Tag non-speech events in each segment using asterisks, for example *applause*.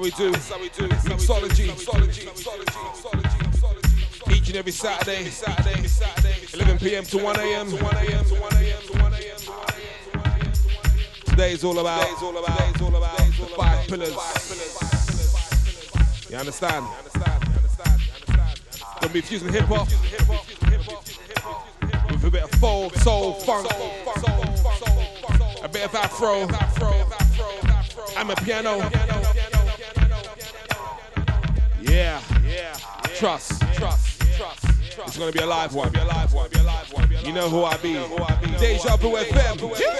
how we do mixology. Each and every Saturday, 11 p.m. to 1 a.m. Today is all about the five pillars. You understand? Don't be fusing hip hop with a bit of folk, soul, funk, a bit of afro. Amapiano. Gonna be a live one. You know who I be. Deja Vu FM.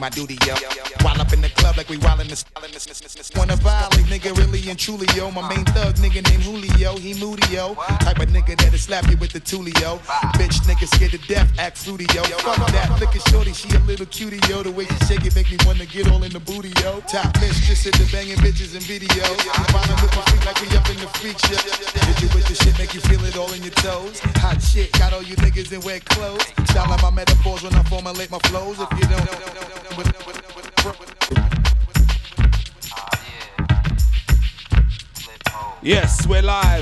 My duty, yo. While up in the club like we wild in the Wanna violate, nigga, really and truly, yo. My main thug, nigga named Julio, he moody, yo. Type of nigga that'll slap you with the tulio. Bitch, nigga scared to death, act fruity, yo. Fuck that, look at shorty, she a little cutie, yo. The way she shake it make me wanna get all in the booty, yo. Top mistress at the banging bitches and videos. Violent with my freak like we up in the freak shit. Hit you with the shit, make you feel it all in your toes. Hot shit, got all you niggas in wet clothes. Style my metaphors when I formulate my flows. If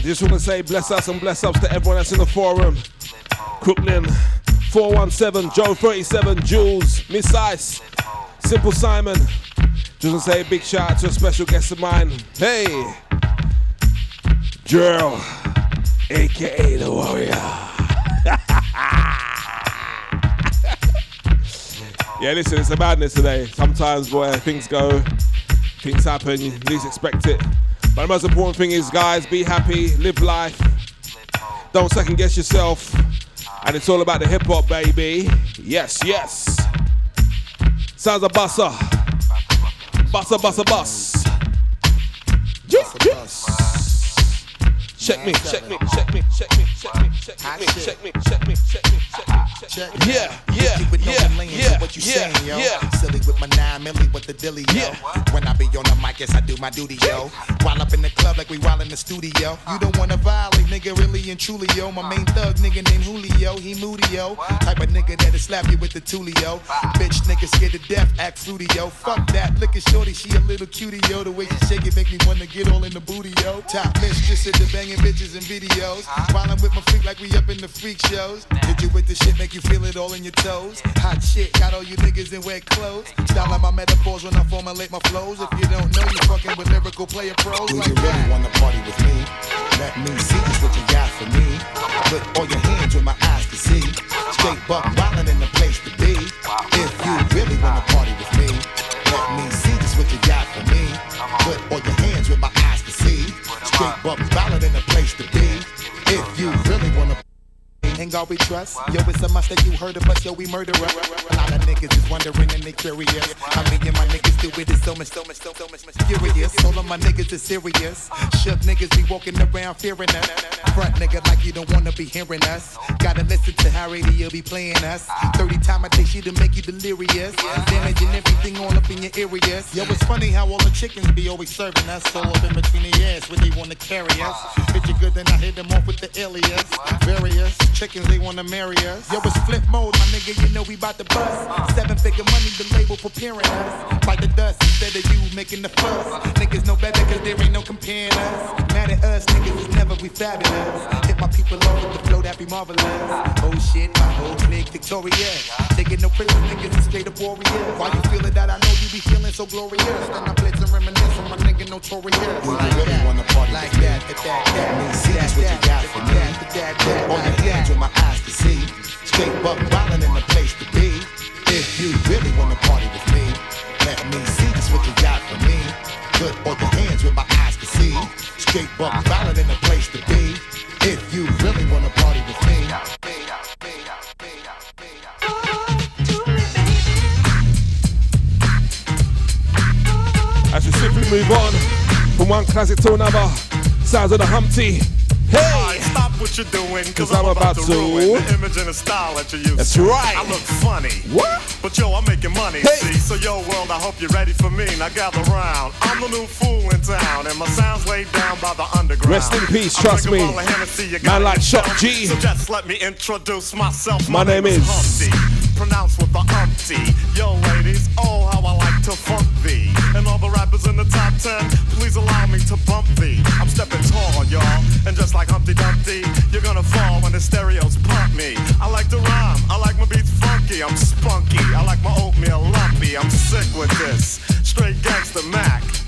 Just want to say bless us and bless ups to everyone that's in the forum. Crooklyn, 417, Joe 37, Jules, Miss Ice, Simple Simon. Just want to say a big shout out to a special guest of mine. Hey, Gerald, aka the Warrior. *laughs* Yeah, listen, it's a madness today. Sometimes, boy, things go, things happen, you least expect it. But the most important thing is, guys, be happy, live life, don't second guess yourself. And it's all about the hip hop, baby. Yes, yes. Sounds a bussa. Bussa, bussa, bus. Check me, check me, check me, check me, check me, check me, check me, check me, check me, check me check. Yeah, yeah, with no yeah, yeah, what you yeah, saying, yo. Yeah. Silly with my nine milli with the dilly, yo. Yeah. When I be on the mic, yes, I do my duty, yo. While up in the club like we while in the studio. You don't wanna violate, nigga, really and truly, yo. My main thug, nigga named Julio, he moody, yo. Type of nigga that'll slap you with the tulio. Bitch, nigga scared to death, act fruity, yo. Fuck that, look at shorty, she a little cutie, yo. The way she shake it make me wanna get all in the booty, yo. Top mistress at the banging bitches and videos. While I'm with my freak like we up in the freak shows. Hit you with the shit, make you feel it all in your toes. Hot shit, got all you niggas in wet clothes. Styling my metaphors when I formulate my flows. If you don't know, you fucking with lyrical player pros. Do like you really that. wanna party with me? Let me see just what you got for me. Put all your hands where my eyes can see. Straight buck wildin' in the place to be. If you really wanna party with me, let me see just what you got for me. Put all your hands where my eyes can see. Straight buck wildin' in the place to be. If you really wanna In God we trust. Yo, it's a must that you heard of us. Yo, we murder up. A lot of niggas is wondering and they curious. How me and my niggas do it. it is so much, so much, so, so much, furious. All of my niggas is serious. Shook niggas be walking around fearing us. Front nigga like you don't wanna be hearing us. Gotta listen to how radio be playing us. 30 time I take shit to make you delirious. Damaging everything all up in your areas. Yo, it's funny how all the chickens be always serving us. All up in between the ass when they wanna carry us. Picture good, then I hit them off with the alias. Various chickens, they wanna marry us. Yo, it's flip mode, my nigga, you know we bout to bust. Seven figure money, the label preparing us. Fight the dust instead of you making the fuss. Niggas know better cause there ain't no comparing us. Mad at us, niggas is never be fabulous. Hit my people off with the flow that be marvelous. Oh shit, my whole clique victorious. Taking no prisoners, niggas is straight up warriors. Why you feeling that? I know you be feeling so glorious. Then I blitz and reminisce on my nigga notorious. Do you really wanna party Like that, that, that, Let me that, see that, just what you that, got for me. that, that, that, Put all your like hands that. My eyes can see. Straight buck wildin' in the place to be. If you really wanna party with me, let me see just what you got for me. Put all your hands where my eyes can see. Straight buck wildin' in the place to be. If you really wanna party with me. As we simply move on from one classic to another, sounds of the Humpty. Hey! Stop what you're doing, cause, Cause I'm I'm, about, about to ruin the image and the style that you use. That's right. I look funny. What? But yo, I'm making money, Hey. see? So yo, world, I hope you're ready for me. Now gather round. I'm the new fool in town, and my sound's laid down by the underground. Rest in peace, I'm trust me. well of Hennessy, you Man like Shock. G. So just let me introduce myself. My name is- Humpty, pronounced with the umpty. Yo, ladies, oh, how I like to funk thee. And all the rappers in the top ten, please allow me to bump thee. I'm stepping tall, y'all, and just like Humpty Dumpty, you're gonna fall when the stereos pump me. I like to rhyme, I like my beats funky, I'm spunky. I like my oatmeal lumpy, I'm sick with this. Straight gangster Mac.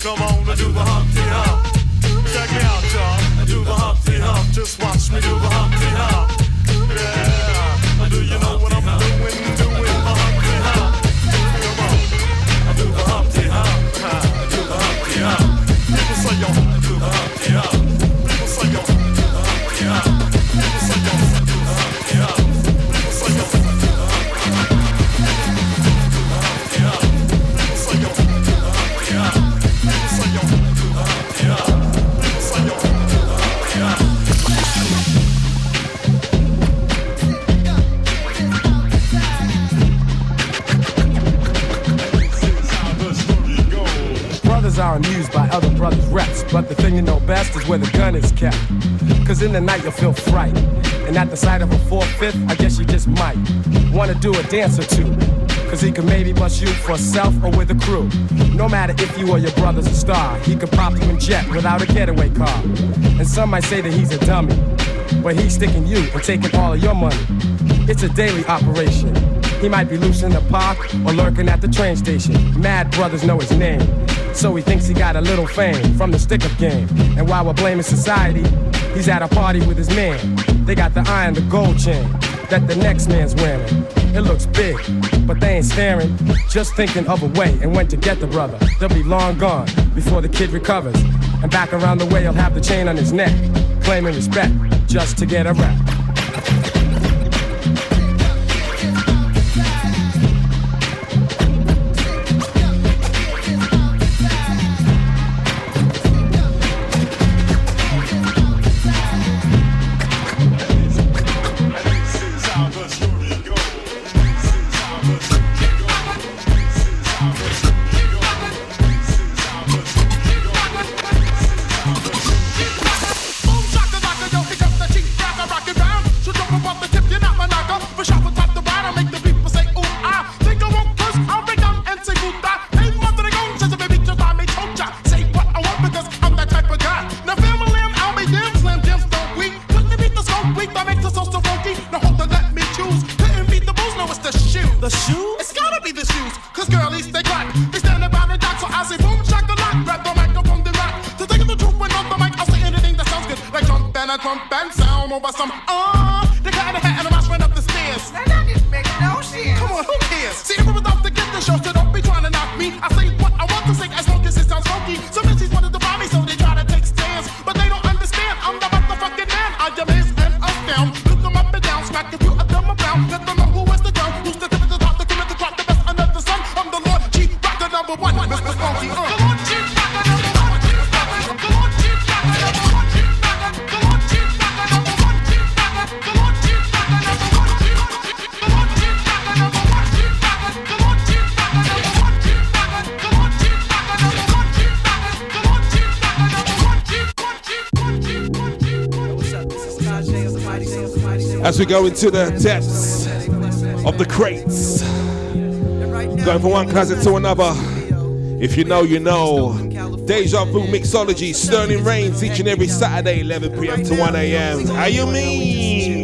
come on, to do the Humpty Hump. Check me out, y'all. Do the Humpty Hump. Just watch me do the Humpty Hump. The night you'll feel fright. And at the sight of a four-fifth, I guess you just might wanna do a dance or two. Cause he can maybe bust you for self or with a crew. No matter if you or your brother's a star, he could pop you in jet without a getaway car. And some might say that he's a dummy, but he's sticking you and taking all of your money. It's a daily operation. He might be loose in the park or lurking at the train station. Mad brothers know his name. So he thinks he got a little fame from the stick up game. And while we're blaming society, he's at a party with his man. They got the eye and the gold chain that the next man's wearing. It looks big, but they ain't staring. Just thinking of a way and when to get the brother. They'll be long gone before the kid recovers. And back around the way, he'll have the chain on his neck, claiming respect just to get a rap. We go into the depths of the crates, going from one closet to another. If you know, you know. Deja Vu Mixology, Sterling Reigns, each and every Saturday, 11 p.m. to 1 a.m. How you mean?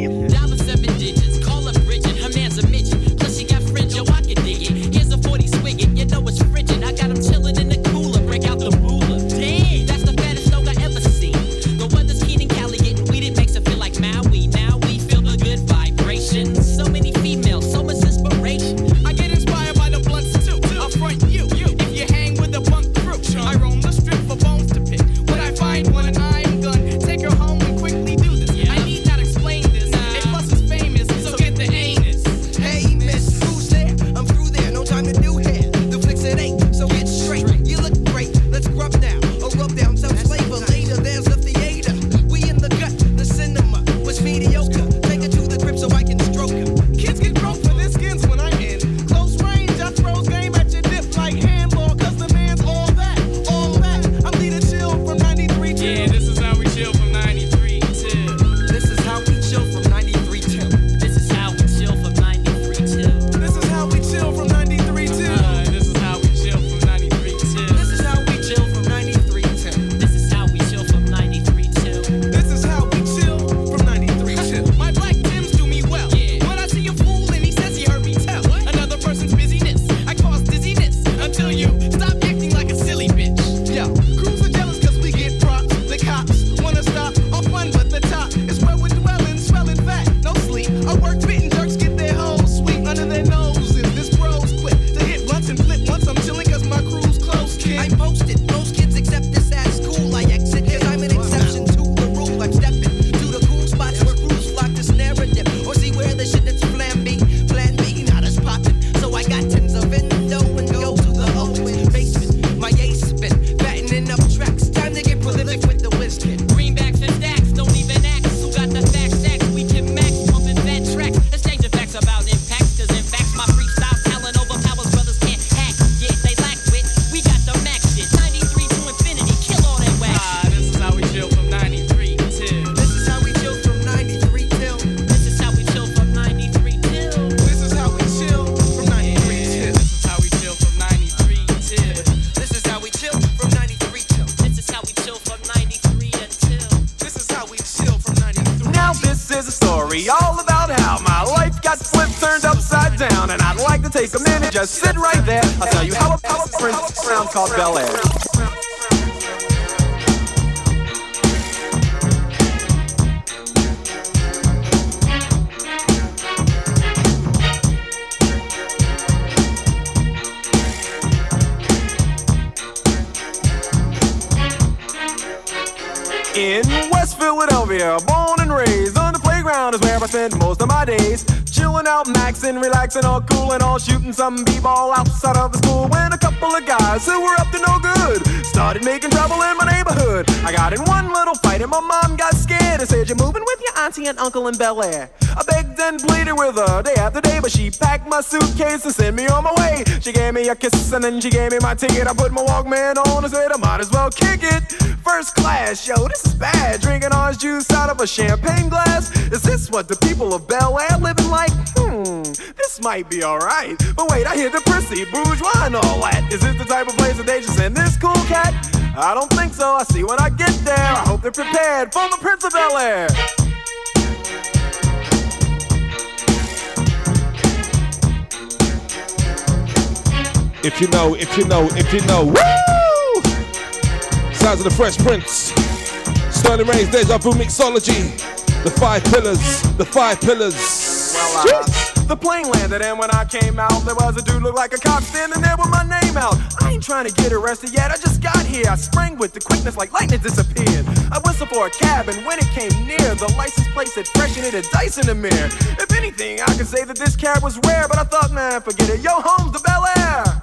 Called Bel and uncle in Bel Air." I begged and pleaded with her day after day, but she packed my suitcase and sent me on my way. She gave me a kiss and then she gave me my ticket. I put my Walkman on and said I might as well kick it. First class, yo, this is bad. Drinking orange juice out of a champagne glass. Is this what the people of Bel Air living like? Hmm, this might be alright. But wait, I hear the prissy, bourgeois, and all that. Is this the type of place that they just send this cool cat? I don't think so. I see when I get there. I hope they're prepared for the Prince of Bel Air. If you know, if you know, if you know. Woo! Sounds of the Fresh Prince. Sterling Reigns, Deja Vu Mixology. The five pillars, the five pillars. Well, uh, the plane landed, and when I came out, there was a dude look like a cop standing there with my name out. I ain't trying to get arrested yet, I just got here. I sprang with the quickness like lightning disappeared. I whistled for a cab, and when it came near, the license plate said fresh and it had dice in the mirror. If anything, I could say that this cab was rare, but I thought, man, forget it. Yo, home's the Bel Air.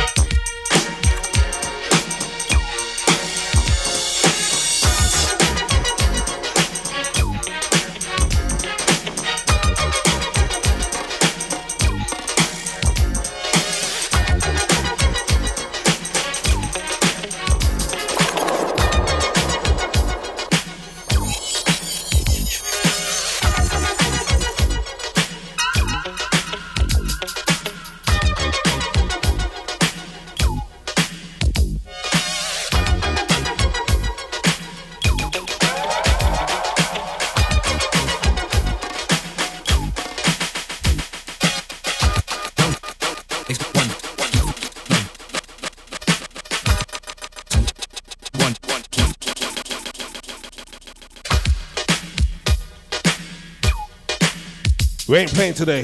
Today.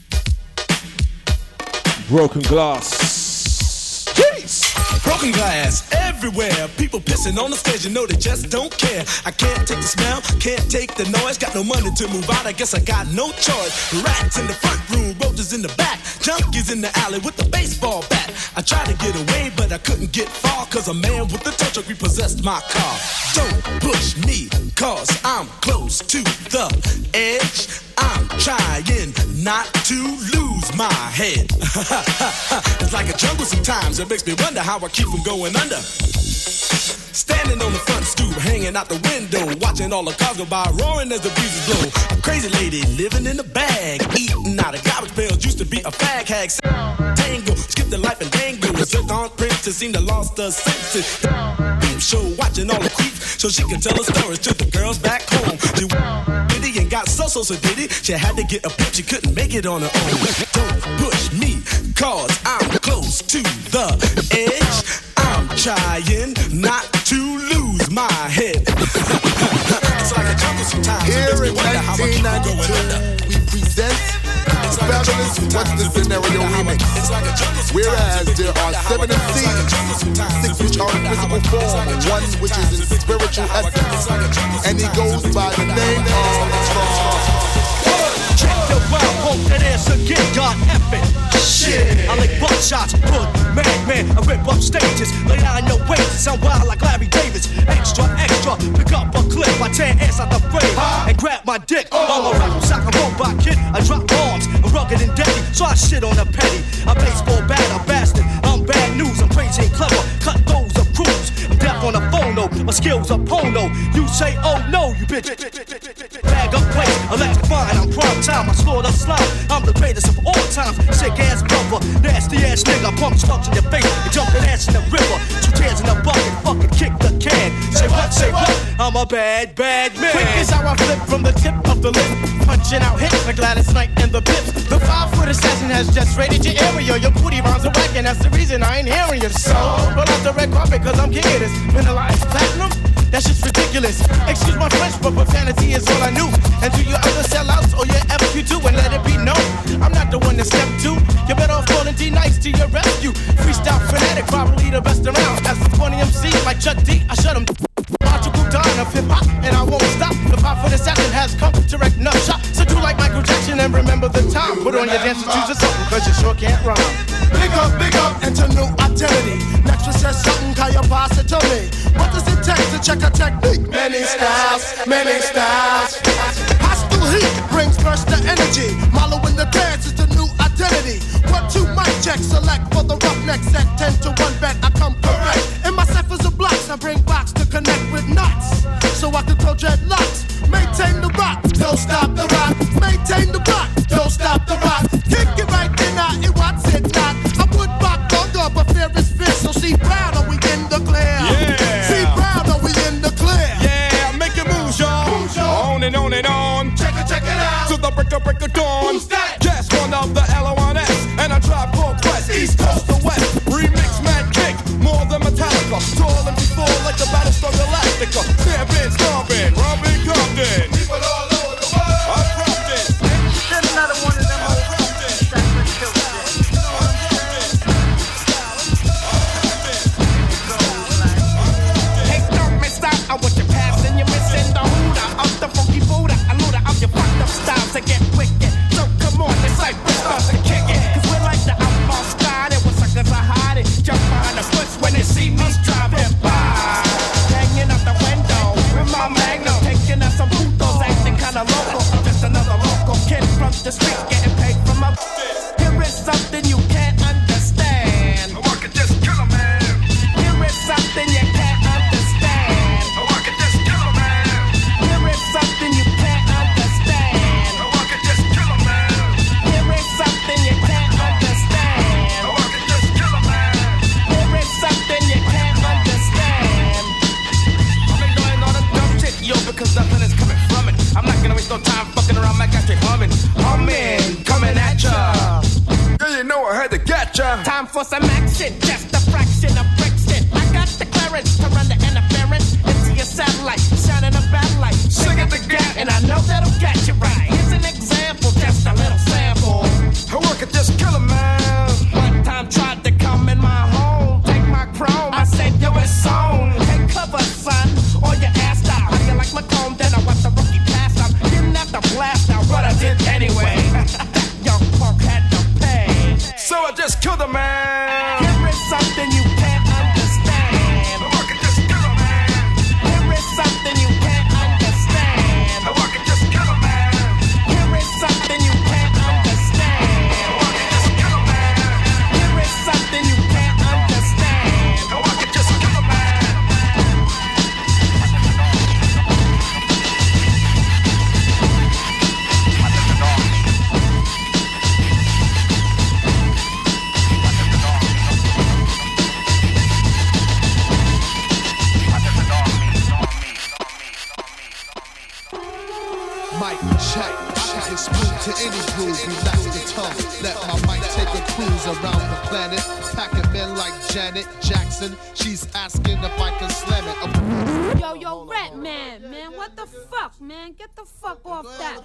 Broken glass. Jeez. Broken glass everywhere. People pissing on the stage, you know they just don't care. I can't take the smell, can't take the noise. Got no money to move out, I guess I got no choice. Rats in the front room, roaches in the back. Junkies in the alley with the baseball bat. I tried to get away, but I couldn't get far. Cause a man with a tow truck repossessed my car. Don't push me, cause I'm close to the edge. I'm trying not to lose my head. *laughs* it's like a jungle sometimes. It makes me wonder how I keep from going under. Standing on the front stoop, hanging out the window, watching all the cars go by, roaring as the breezes blow. A crazy lady living in a bag, eating out of garbage pails, used to be a fag hag. Tango, skip the life and dango. A zircon princess seemed to lost her senses. Peep show, watching all the creeps, so she can tell her stories to the girls back home. She did and got so so so did it. She had to get a pimp, she couldn't make it on her own. Don't push me, cause I'm close to the edge. I'm trying not to lose my head. it's like a jungle sometimes. Here in 1992, we present Fabulous What's the Scenario remix. Whereas there are seven MCs, six which are in physical form, one which is in spiritual essence, and he goes by the name of Check the wild hope and answer again, God it. Shit, I lick butt shots, put madman, I rip up stages, lay down your waist, sound wild like Larry Davis. Extra, extra, pick up a clip, I tear ass out the frame, and grab my dick. I'm a rap sock, a robot kid, I drop bombs, I'm rugged and deadly, so I shit on a petty. A baseball bat, a bastard, I'm bad news, I'm crazy and clever, cut those deaf on phone though, my skills are porno. You say, oh no, you bitch. bag of plates, electrifying. I'm prime time, I slaughter slime. I'm the greatest of all times. Sick ass brother, nasty ass nigga. Pump slugs in your face jumping ass in the river. Two tears in the bucket, fucking kick the can. Say what, say what? I'm a bad, bad man. Quick is how I flip from the tip of the lip. Punching out hits like Gladys Knight and the Pips. The five foot assassin has just raided your area. Your booty rounds are whack, and that's the reason I ain't hearing you. So, roll out the red carpet, cause I'm of this. Penalized platinum? That's just ridiculous. Excuse my French, but profanity is all I knew. And to your other sellouts or your FQ2, and let it be known, I'm not the one to step to. You better off calling D Nice to your rescue. Freestyle fanatic, probably the best around. As for funny MC like Chuck D, I shut him. Logical dawn of hip hop, and I won't stop. The five foot assassin has come to wreck nut shot. So do like Michael Jackson and remember the time. Put on your dance shoes or something, cause you sure can't rhyme. Big up, big up, into new identity. Says something, can you pass it to me? What does it take to check a technique? Many styles, many styles. Hostile heat brings burst of energy. Malo in the dance is the new identity. One, two, mic check, select for the roughneck set. Ten to one bet, I come correct. In my ciphers of blocks, I bring box to connect with nuts. So I can throw dreadlocks. Maintain the rock, don't stop the rock. Maintain the rock,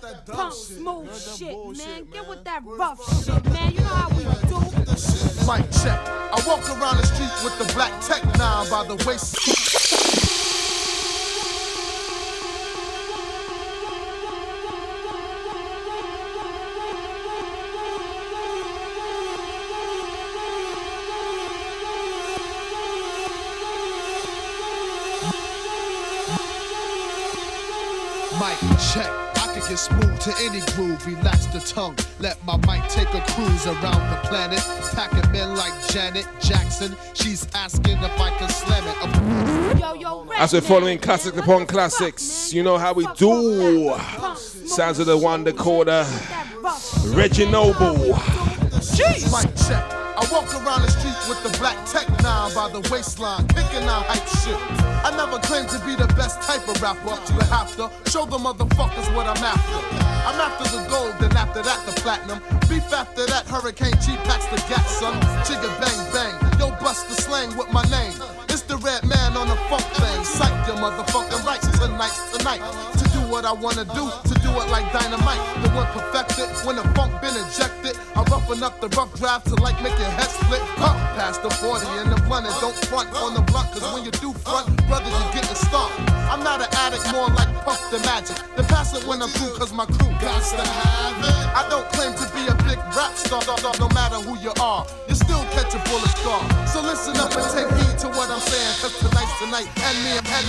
that punk smooth shit, man. Get with that rough shit, man. You know how we do. Mic check. I walk around the street with the black tech nine by the waist. Mic check. I could get smooth to any groove. Relax the tongue. Let my mic take a cruise around the planet. Packing men like Janet Jackson. She's asking if I can slam it. Yo, yo, As we're following classic upon classics, you know how we do. Sounds of the one quarter. Reggie Noble. Jeez. Mic. I walk around the street with the black tech nine by the waistline, kicking out hype shit. I never claimed to be the best type of rapper, but have to show the motherfuckers what I'm after. I'm after the gold, then after that the platinum. Beef after that, Hurricane G packs the gat, son. Chigga bang bang, yo bust the slang with my name. It's the Redman on the funk thing. Your motherfucking rights tonight, tonight. To do what I wanna do, to do it like dynamite. The one perfected, when the funk been injected. I roughen up the rough draft to like make your head split. Huh, past the 40 and the blunt and don't front on the blunt. Cause when you do front, brother, you getting stomped. I'm not an addict, more like Puff the Magic. The pass it when I'm through, cause my crew got to have it. I don't claim to be a big rap star, no matter who you are. You still catch a bullet scar. So listen up and take heed to what I'm saying, cause tonight's tonight. And me and and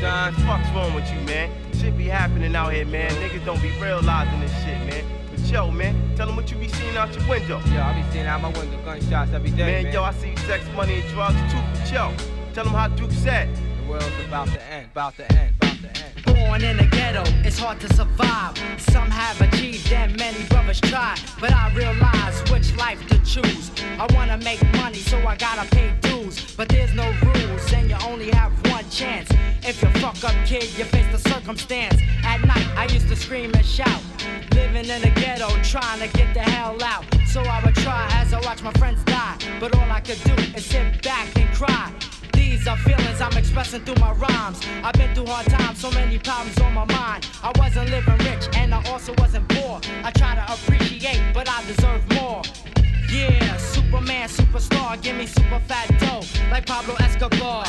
Don, fuck's wrong with you, man? Shit be happening out here, man. Niggas don't be realizing this shit, man. But yo, man, tell them what you be seeing out your window. Yo, I be seeing out my window gunshots every day, man. Man, yo, I see sex, money, and drugs too. But yo, tell them how Duke said. The world's about to end, about to end, about to end. Born in the ghetto, it's hard to survive. Some have achieved and many brothers try. But I realize which life to choose. I wanna make money, so I gotta pay dues. But there's no rules, and you only have one chance. If you fuck up, kid, you face the circumstance. At night, I used to scream and shout. Living in the ghetto, trying to get the hell out. So I would try as I watch my friends die. But all I could do is sit back and cry. These are feelings I'm expressing through my rhymes. I've been through hard times, so many problems on my mind. I wasn't living rich, and I also wasn't poor. I try to appreciate, but I deserve more. Yeah, Superman, superstar, give me super fat dough, like Pablo Escobar.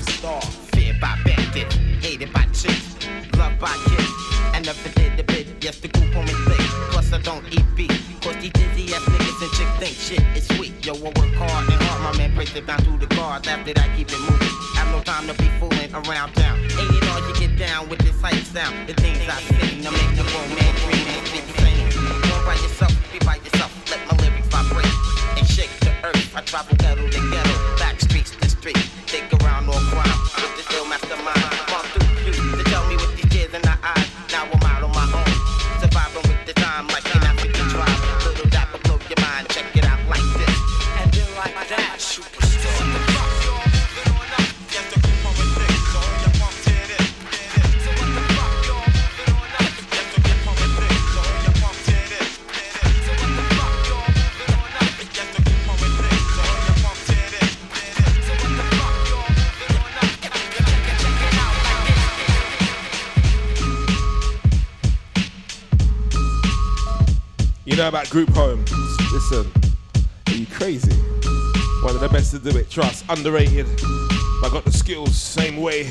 Star, feared by bandits, hated by chicks, loved by kids. I never did a bit, yes, the group on me thick. Shit is sweet. Yo, I work hard and hard, my man breaks it down through the cards. After that, keep it moving. Have no time to be fooling around town. Ain't it all you get down with this hype sound? The things I sing to make the grown man dream and sleep sane. Go by yourself, be by yourself. Let my lyrics vibrate and shake the earth. I travel ghetto to ghetto, back streets to street. Think about group home. Listen, are you crazy? One of the best to do it, trust. Underrated. I got the skills, same way.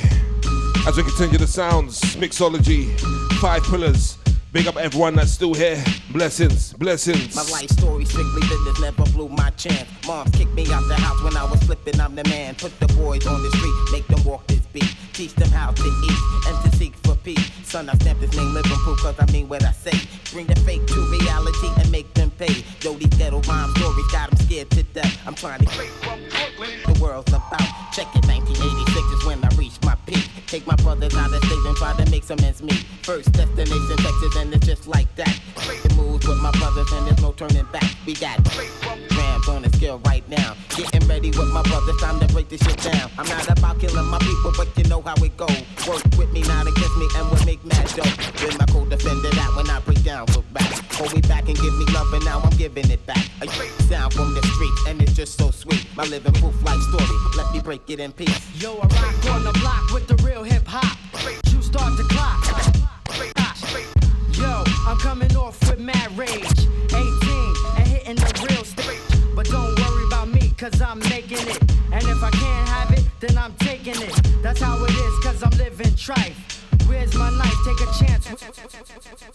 As we continue the sounds, mixology, five pillars. Big up everyone that's still here. Blessings, blessings. My life story strictly business, never blew my chance. Mom kicked me out the house when I was slipping, I'm the man. Put the boys on the street, make them walk this beat. Teach them how to eat and to seek for peace. Son, I stamp this name living proof cause I mean what I say. Bring the fake to reality and make them pay. Yo, these ghetto rhyme stories got them scared to death. I'm trying to create from Brooklyn. The world's about. Check it, 1986 is when I reach my peak. Take my brothers out of state and try to make some ends meet. First destination, Texas, and it's just like that. The moves with my brothers and there's no turning back. We got grams on the scale right now. Getting ready with my brothers, time to break this shit down. I'm not about killing my people, but you know how it go. Work with me, not against me, and we'll make mad. With my co-defender that when I break down, look back. Hold me back and give me love, and now I'm giving it back. A sound from the street, and it's just so sweet. My living proof life story. Let me break it in peace. Yo, I rock on the block with the real hip hop. You start the clock. Yo, I'm coming off with mad rage. Cause I'm making it. And if I can't have it, then I'm taking it. That's how it is, cause I'm living trife. Where's my knife? Take a chance.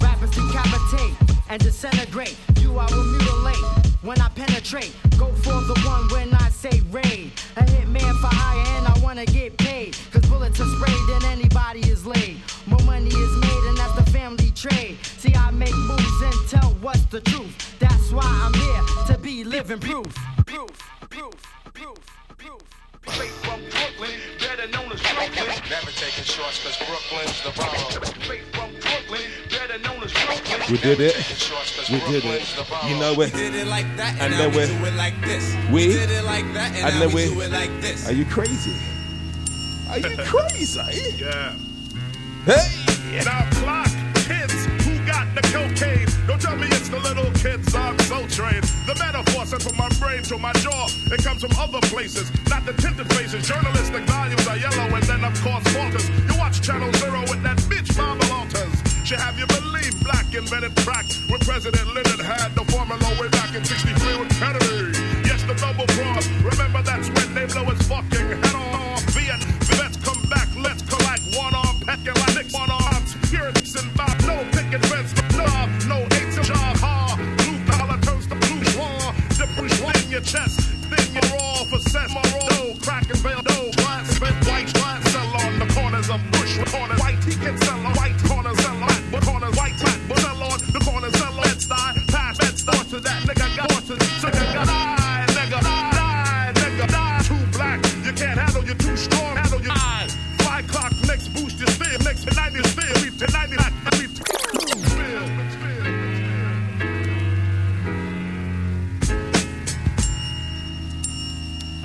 Rappers decapitate and disintegrate. You I will mutilate when I penetrate. Go for the one when I say raid. A hitman for hire and I wanna get paid. Cause bullets are sprayed and anybody is laid. More money is made and that's the family trade. See, I make moves and tell what's the truth. That's why I'm here to be living proof. Proof, proof, proof, proof. Straight from Brooklyn, better known as Brooklyn. Never taking shorts cause Brooklyn's the bomb. Straight from Brooklyn, better known as Brooklyn. We did it. We did it. You know it. did it like that, And and, then we we- do it like this. we- did it like that, and, and then we, we- do it like this. Are you crazy? Are you *laughs* crazy? Yeah. Hey! Now clock, kids who got the cocaine. Tell me it's the little kids on Soul Train. The metaphor sent from my brain to my jaw. It comes from other places, not the tinted faces. Journalistic values are yellow, and then of course falters. You watch Channel Zero with that bitch Mama Walters. She have you believe black invented crack when President Lyndon had the formula way back in 63 with Kennedy. Yes, the double cross. Remember that's when they blow his fucking head off. Viet, vets come back, let's collect one arm, pecking like one arms. Pirates and Bob, your chest, then you're all for cess. No, crack and veil, no, glass, spent white, glass, sell on the corners of bush, corners, white, he can sell on white corners, sell on but corners, white, black, but sell on the corners, sell on. Bed-Stuy, pass, Bed-Stuy to that nigga, got to, nigga, die,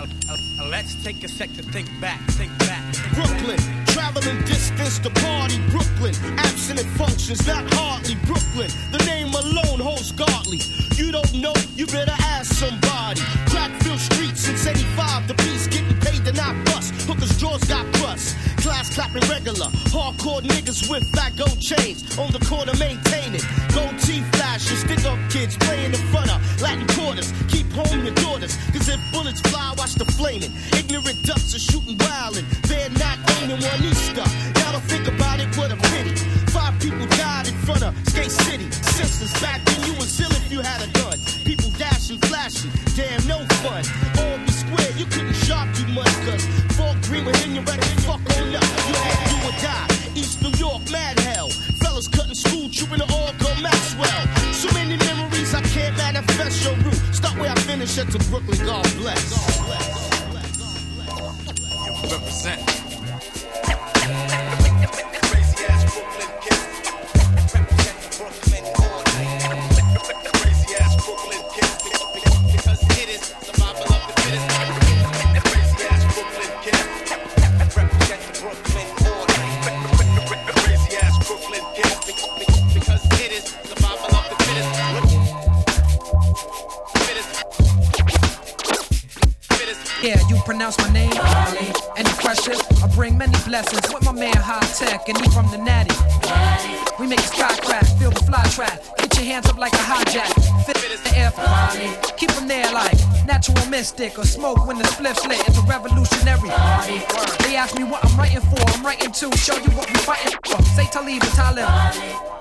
Uh, uh, uh, let's take a sec to think back, think back. Brooklyn, traveling distance to party. Brooklyn, abstinent functions, not hardly. Brooklyn, the name alone holds godly. You don't know, you better ask somebody. Crackfield Street since 85, the piece getting paid to not bust. Hookers' jaws got crust. Class clapping regular. Hardcore niggas with fat gold chains. On the corner maintaining. Gold teeth flashing. Stick up kids playing in front of Latin quarters. Keep home your daughters. Cause if bullets fly, watch the flaming. Ignorant ducks are shooting wildin'. They're not aiming one Easter. Y'all don't think about it, what a pity. Five people died in front of Skate City. Senseless back then, you was ill if you had a gun. People dashing, flashing. Damn, no fun. All you couldn't shop too much. Cause fall green within you ready to fuck on up. You had do or die. East New York, mad hell. Fellas cutting school, trooping the all go Maxwell. So many memories I can't manifest your route. Start where I finish at to Brooklyn, God bless. Represent. Crazy ass Brooklyn kid. Represent Brooklyn all day. Crazy ass Brooklyn pronounce my name. Any questions? I bring many blessings with my man High Tech and he from the Natty. We make the sky crack, feel the fly trap. Get your hands up like a hijack. Fit the air for quality. Keep them there like natural mystic or smoke when the spliff's lit. It's a revolutionary. Party. They ask me what I'm writing for. I'm writing to show you what we fighting for. Say Talib or Talib.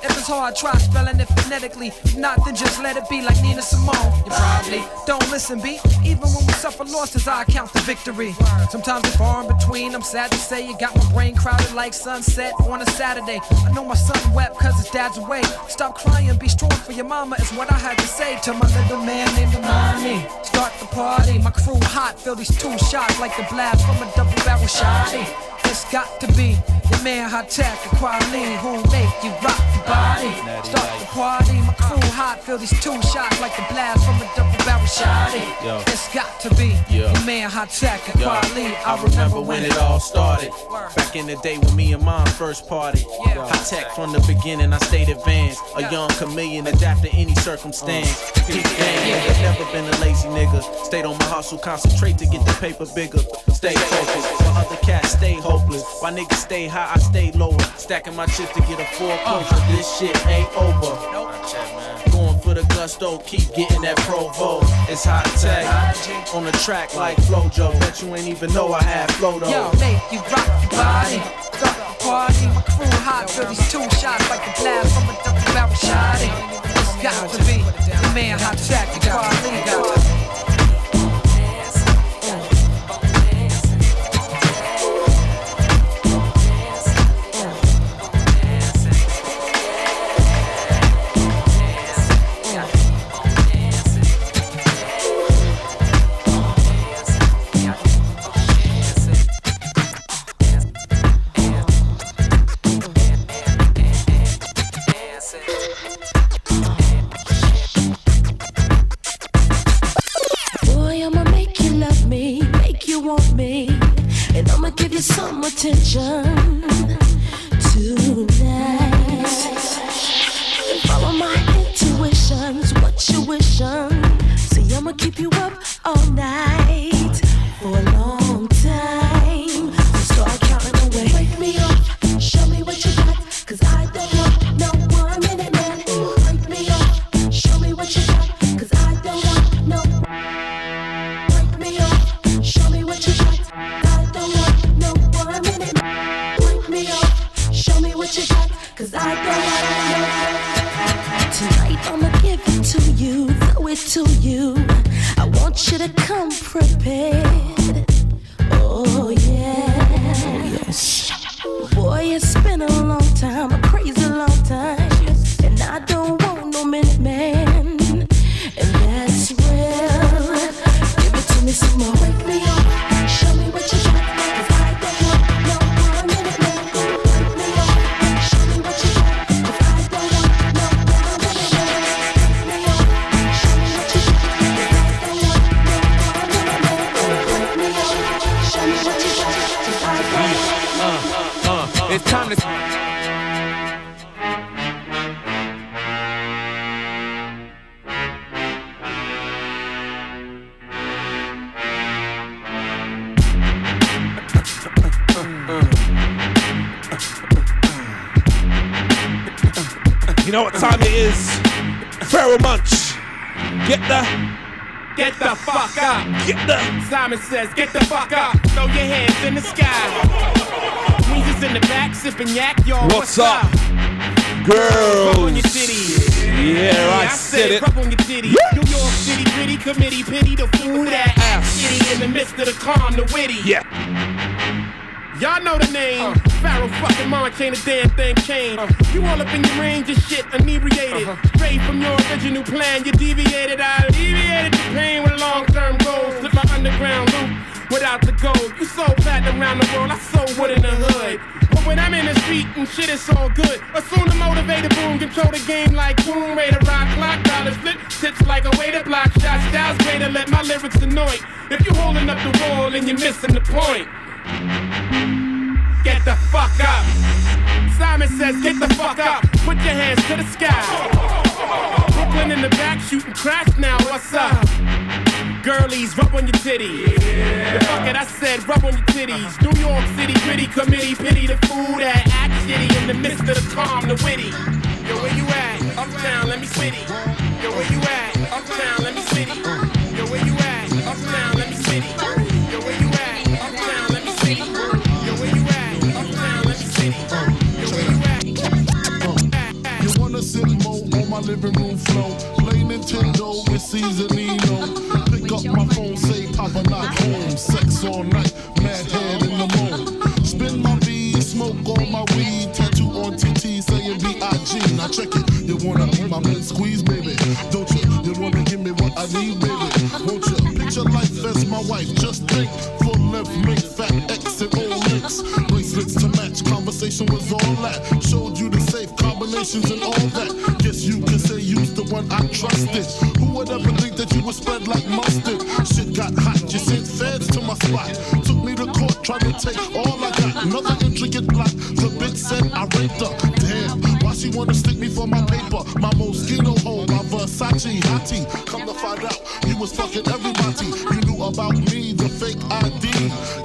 If it's hard, try spelling it phonetically. If not, then just let it be like Nina Simone. You probably don't listen, B. Even when we suffer losses, I count the victory. Sometimes it's far in between. I'm sad to say you got my brain crowded like sunset on a Saturday. I know my son wept cause his dad's away. Stop crying, be strong for your mama is what I had to say to my little man named Imani. Start the party, my crew hot, feel these two shots like the blast from a double barrel shotty. It's got to be your man Hi-Tek, a quality who make you rock your body. Start the party, my crew hot, feel these two shots like the blast from a double Shawty, Yo. it's got to be Yo. your man Hi-Tek and Yo. I, I remember, remember when it all started. Back in the day when me and mom first parted. Yeah. Hi-Tek from the beginning, I stayed advanced. A young chameleon, adapt to any circumstance. Uh. Yeah, yeah. Never been a lazy nigga. Stayed on my hustle, concentrate to get the paper bigger. Stay focused, while other cats stay hopeless. Why niggas stay high, I stay lower. Stacking my chips to get a full coach. Uh. This shit ain't over. Nope for the gusto, keep getting that provo. It's high tech on the track like Flojo. Bet you ain't even know I had Flojo. Yo, make you rock your body. Rock your party. My crew hot, Billy's two shots like a blast from a double barrel shot. It's got to be the man hot track, the quality. some attention to city. Yeah. The fuck it, I said, rub on your titties. New York City, gritty committee, pity the fool that acts shitty in the midst of the calm, the witty. Yo, where you at? Uptown, let me city. I raped her. Damn, why she wanna stick me for my paper? My Moschino hole, my Versace hottie. Come to find out, you was fucking everybody. You knew about me, the fake ID.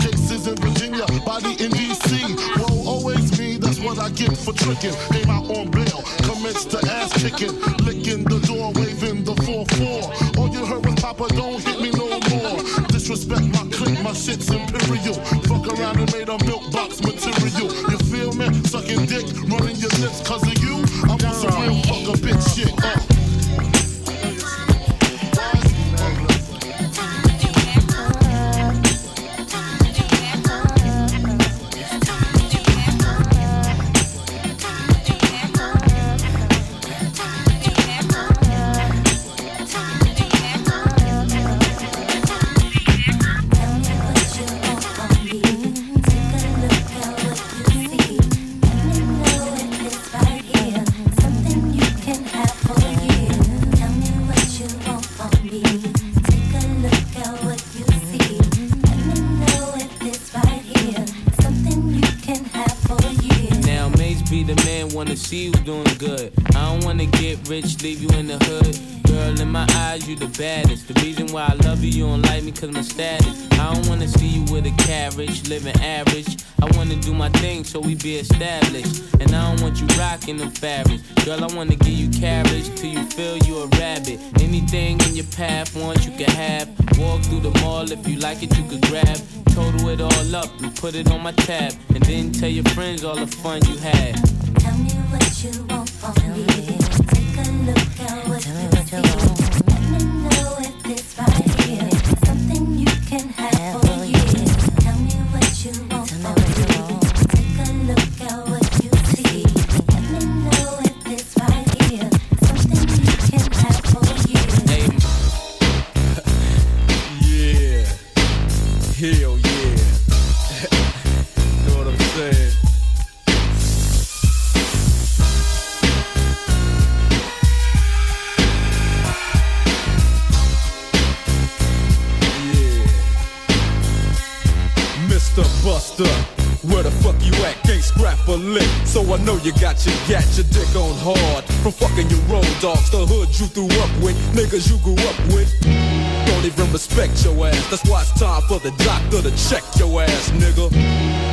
Cases in Virginia, body in DC. Whoa, always me, that's what I get for tricking. Came out on bail, commenced to ass kicking. Licking the door, waving the 4-4. All you heard was Papa, don't hit me no more. Disrespect my clique, my shit's imperial. Fuck around and made a milk box cause be established. And I don't want you rocking the fabrics. Girl, I wanna give you carriage till you feel you a rabbit. Anything in your path, want you can have. Walk through the mall if you like it, you could grab. Total it all up and put it on my tab. And then tell your friends all the fun you had. Tell me what you want you threw up with, niggas you grew up with. Don't even respect your ass. That's why it's time for the doctor to check your ass, nigga.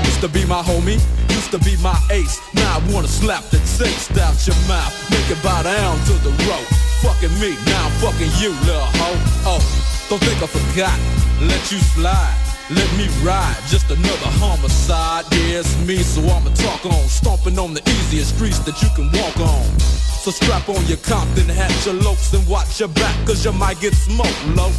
Used to be my homie, used to be my ace. Now I wanna slap the taste out your mouth. Make it bow down to the rope. Fucking me, now I'm fucking you, little hoe. Oh, don't think I forgot. Let you slide. Let me ride, just another homicide. Yeah, it's me, so I'ma talk on. Stomping on the easiest streets that you can walk on. So strap on your Compton hat, your lokes, and watch your back, cause you might get smoked low.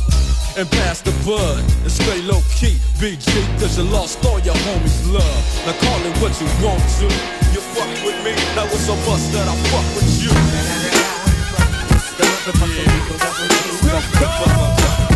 And pass the bud, and stay low key, BG, cause you lost all your homies' love. Now call it what you want to. You fuck with me, that was a bust that I fuck with you. We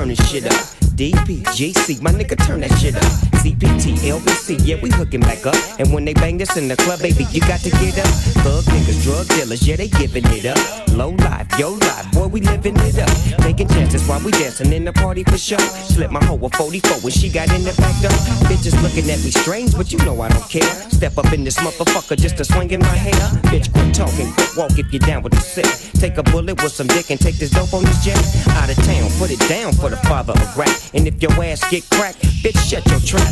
this shit up. DP, GC, my nigga, turn that shit up. CPT, LBC, yeah, we hooking back up. And when they bang this in the club, baby, you got to get up. Thug niggas, drug dealers, yeah, they giving it up. Low life, yo life, boy, we living it up. Taking chances while we dancing in the party for sure. Slip my hoe a 44 when she got in the back door. Bitches looking at me strange, but you know I don't care. Step up in this motherfucker just to swing in my hair. Bitch, quit talking, walk if you're down with the sick. Take a bullet with some dick and take this dope on this jet. Out of town, put it down for the father of rap. And if your ass get cracked, bitch, shut your trap.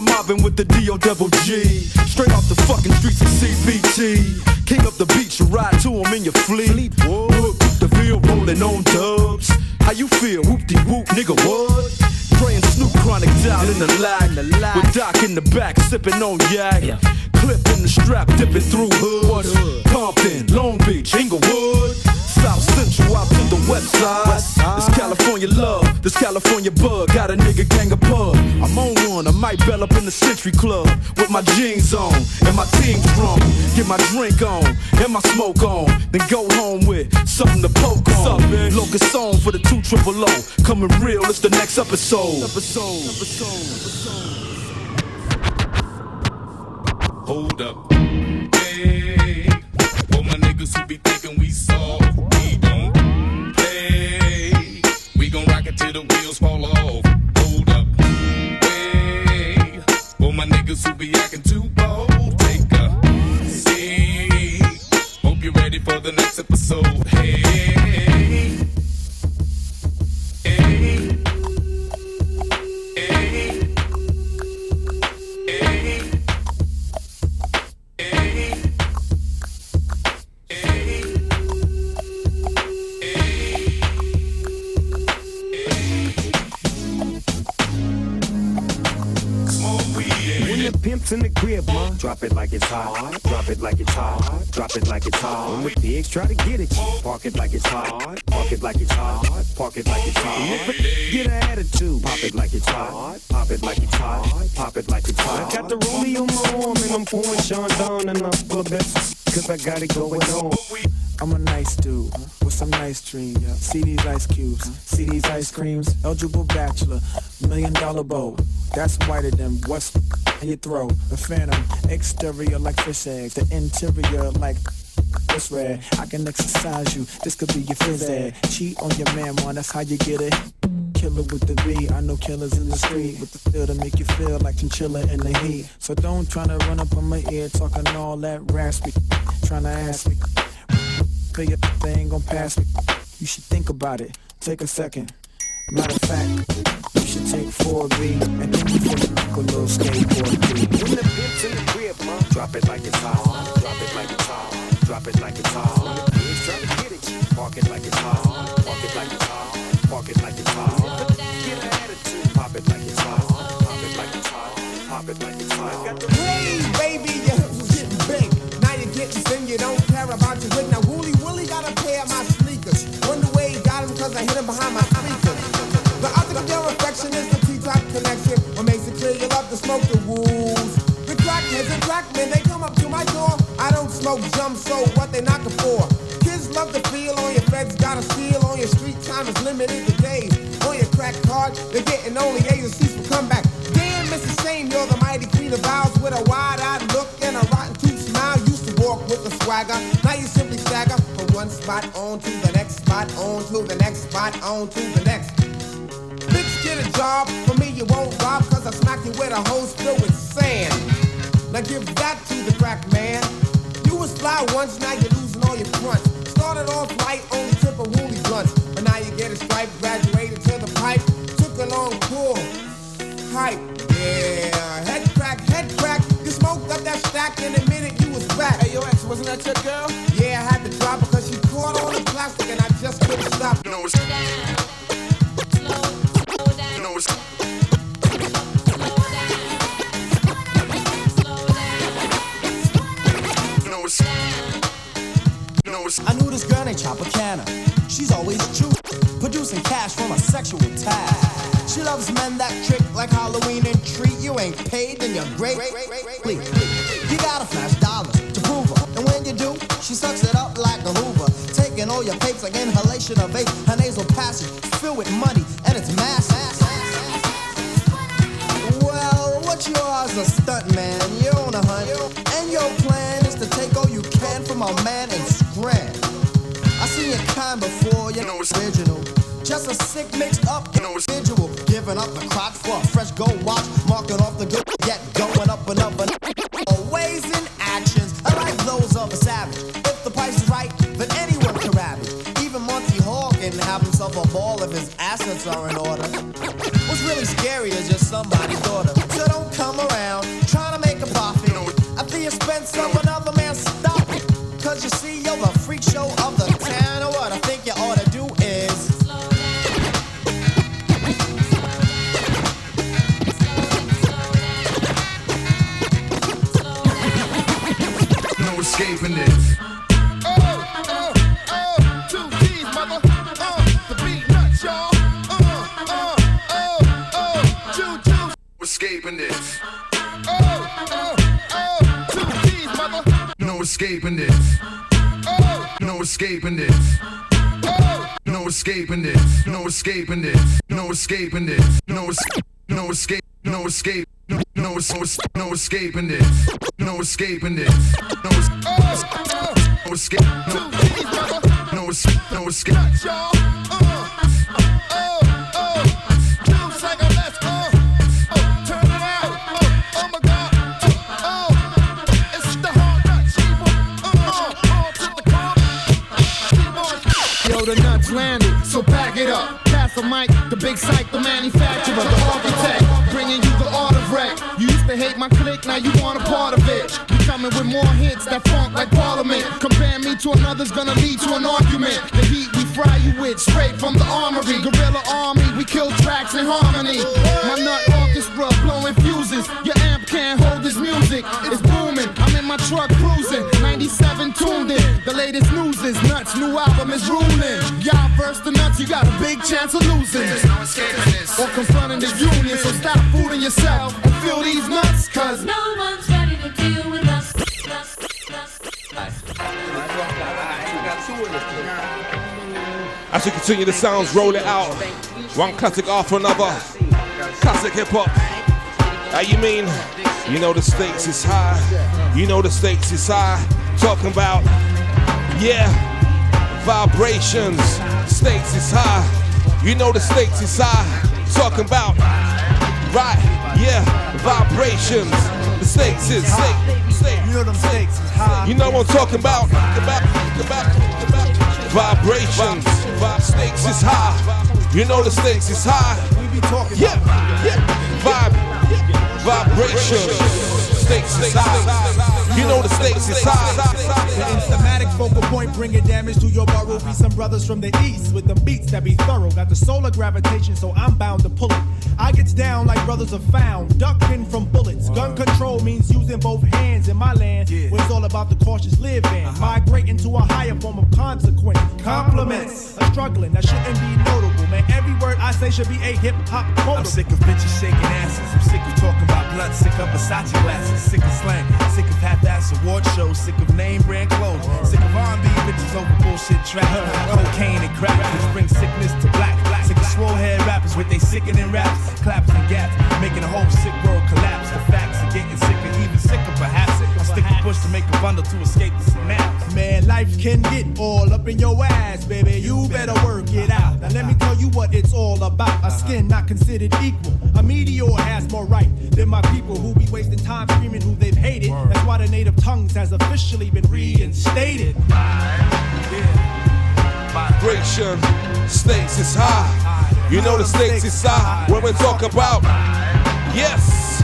I'm mobbing with the D.O. double G. Straight off the fucking streets of CPT. King up the beach, you ride to him in your fleet. Look, the field rolling on dubs. How you feel? Whoop-de whoop, nigga, what? Praying Snoop Chronic down in the lag. With Doc in the back, sipping on yak. Clip in the strap, dipping through hoods. Compton, Long Beach, Inglewood. South Central out to the west side. This California love, this California bug. Got a nigga gang of pub. I'm on one, I might bell up in the Century Club with my jeans on and my team drum. Get my drink on and my smoke on. Then go home with something to poke on. Locust song for the two triple O. Coming real, it's the next episode. Episode. Hold up. Hey, for my niggas who be thinking we soft, it till the wheels fall off. Hold up. Hey, for my niggas who be acting too bold, take a seat. Hope you're ready for the next episode. Hey. Hey. Pimp's in the crib, ma, drop it like it's hot. Drop it like it's hot. Drop it like it's hot. When the pigs try to get it, park it like it's hot. Park it like it's hot. Park it like it's hot. Get an attitude, pop it like it's hot. Pop it like it's hot. Pop it like it's hot. I got the rollie on my arm and I'm pouring Chandon and I'm full of best cause I got it going on. I'm a nice dude with some nice dreams. See these ice cubes, see these ice creams. Eligible bachelor, million dollar bow. That's whiter than what's in your throat. The phantom, exterior like fish eggs, the interior like this red. I can exercise you, this could be your phys ed. Cheat on your man, man, that's how you get it. Killer with the V, I know killers in the street with the feel to make you feel like chinchilla in the heat. So don't try to run up on my ear talking all that raspy, tryna ask me. Feel your they ain't gon' pass me. You should think about it. Take a second. Matter of fact, you should take 4B and then you feel like a little skateboard B. When the pimp's in the crib, ma, drop it like it's hot. Drop it like it's hot. Drop it like it's hot. The pigs try to get it, park it like it's hot. Park it like it's hot. Park it like it's hot. Get an attitude, pop it like it's hot. Pop it like it's hot. Pop it like it's hot. Hey, baby, your hips was getting big. Now you're getting thin, you don't care about your hood. Him behind my speakers. The object of your affection is the T-top connection. What makes it clear you love to smoke the wolves. The crackheads and crackmen, they come up to my door. I don't smoke jump, so what they knocking for? Kids love to feel on your feds, got a steal on your street time is limited to days. On your crack card, they're getting only C's for comeback. Damn, Mrs. Shane, you're the mighty queen of vows with a wide-eyed look and a rotten tooth smile. Used to walk with a swagger, now you simply stagger from one spot on to the next spot, on to the spot, on to the next. Bitch, get a job. For me, you won't rob, cause I smack you with a hose filled with sand. Now give that to the crack man. You was fly once, now you're losing all your fronts. Started off light, only tip of woolly blunts. But now you get a stripe, graduated to the pipe. Took a long pull. Hype, yeah. Head crack, head crack. You smoked up that stack in a minute, you was back. Hey, yo, ex, wasn't that your girl? Yeah, I had to drop her cause she on the plastic and I just couldn't stop. You know, it's you know, it's you know, you know, it's I knew this girl named Tropicana. She's always true, producing cash from a sexual tag. She loves men that trick like Halloween and treat you ain't paid, then you're great. Please, you gotta flash dollars when you do, she sucks it up like a Hoover, taking all your papes like inhalation of vape. Her nasal passage filled with money, and it's massive. Well, what you are is a stunt man. You're on a hunt, and your plan is to take all you can from a man and scram. I seen your kind before, you know it's original. Just a sick mixed up individual, giving up the crotch for a fresh gold watch, marking off the good, yet going up and up and assets are in order. What's really scary is just somebody's daughter. So don't come around trying to make a profit at the expense of another man's stop it. Cause you see, you're the freak show of the town. And what I think you ought to do is. No escaping this. Escaping this. No escaping this. No escaping this. No escaping this. No escaping this. No escape. No escape. No escape. No no no escaping this. No escaping this. No es- no escape. No no es- no escape. The nuts landed, so pack it up. Pass the mic, the big psych, the manufacturer, the architect, bringing you the art of wreck. You used to hate my clique, now you want a part of it. You coming with more hits that funk like Parliament. Compare me to another's gonna lead to an argument. The heat we fry you with, straight from the armory. Guerrilla army, we kill tracks in harmony. My nut orchestra blowing fuses. Your amp can't hold this music. It's booming. I'm in my truck cruising. 97 tuned in. The latest news is nuts. New album is ruling. Y'all verse the nuts, you got a big chance of losing. There's no escaping this. Or confronting the union. So stop fooling yourself and feel these nuts, cause no one's ready to deal with us. As we continue the sounds, roll it out. One classic after another. Classic hip hop. How you mean? You know the stakes is high. You know the stakes is high. Talking about, yeah, vibrations. Stakes is high. You know the stakes is high. Talking about, right, yeah, vibrations. The stakes is high. You know them stakes is high. You know what I'm talking about? About, about, about. Vibrations. Stakes is high. You know the stakes is high. We be talking. Yeah, yeah. Vibe. Vibrations. Stakes is high. You know the stakes is high. The instamatic focal point bringing damage to your burrow. Be some brothers from the east with the beats that be thorough. Got the solar gravitation, so I'm bound to pull it. I gets down like brothers are found, ducking from bullets. Gun control means using both hands in my land, where it's all about the cautious living. Uh-huh. Migrating to a higher form of consequence. Compliments, a struggling that shouldn't be notable, man. Every word I say should be a hip hop quote. I'm sick of bitches shaking asses. I'm sick of talking about blood. Sick of Versace glasses. Sick of slang. Sick of half-ass award shows. Sick of name brand clothes. Sick of R&B bitches over bullshit trap. Cocaine and crack, which brings sickness to black. Sick of swole head rappers with they sickening raps, claps and gaps, making the whole sick world collapse. The facts are getting sicker, even sicker perhaps. I stick a push to make a bundle to escape the synapse. Man, life can get all up in your ass, baby. You better work it out. Now let me tell you what it's all about. A skin not considered equal. A meteor has more right than my people who be wasting time screaming who they've hated. That's why the native tongues has officially been reinstated. Vibration. Stakes is high. You know the stakes is high. When we talk about, yes,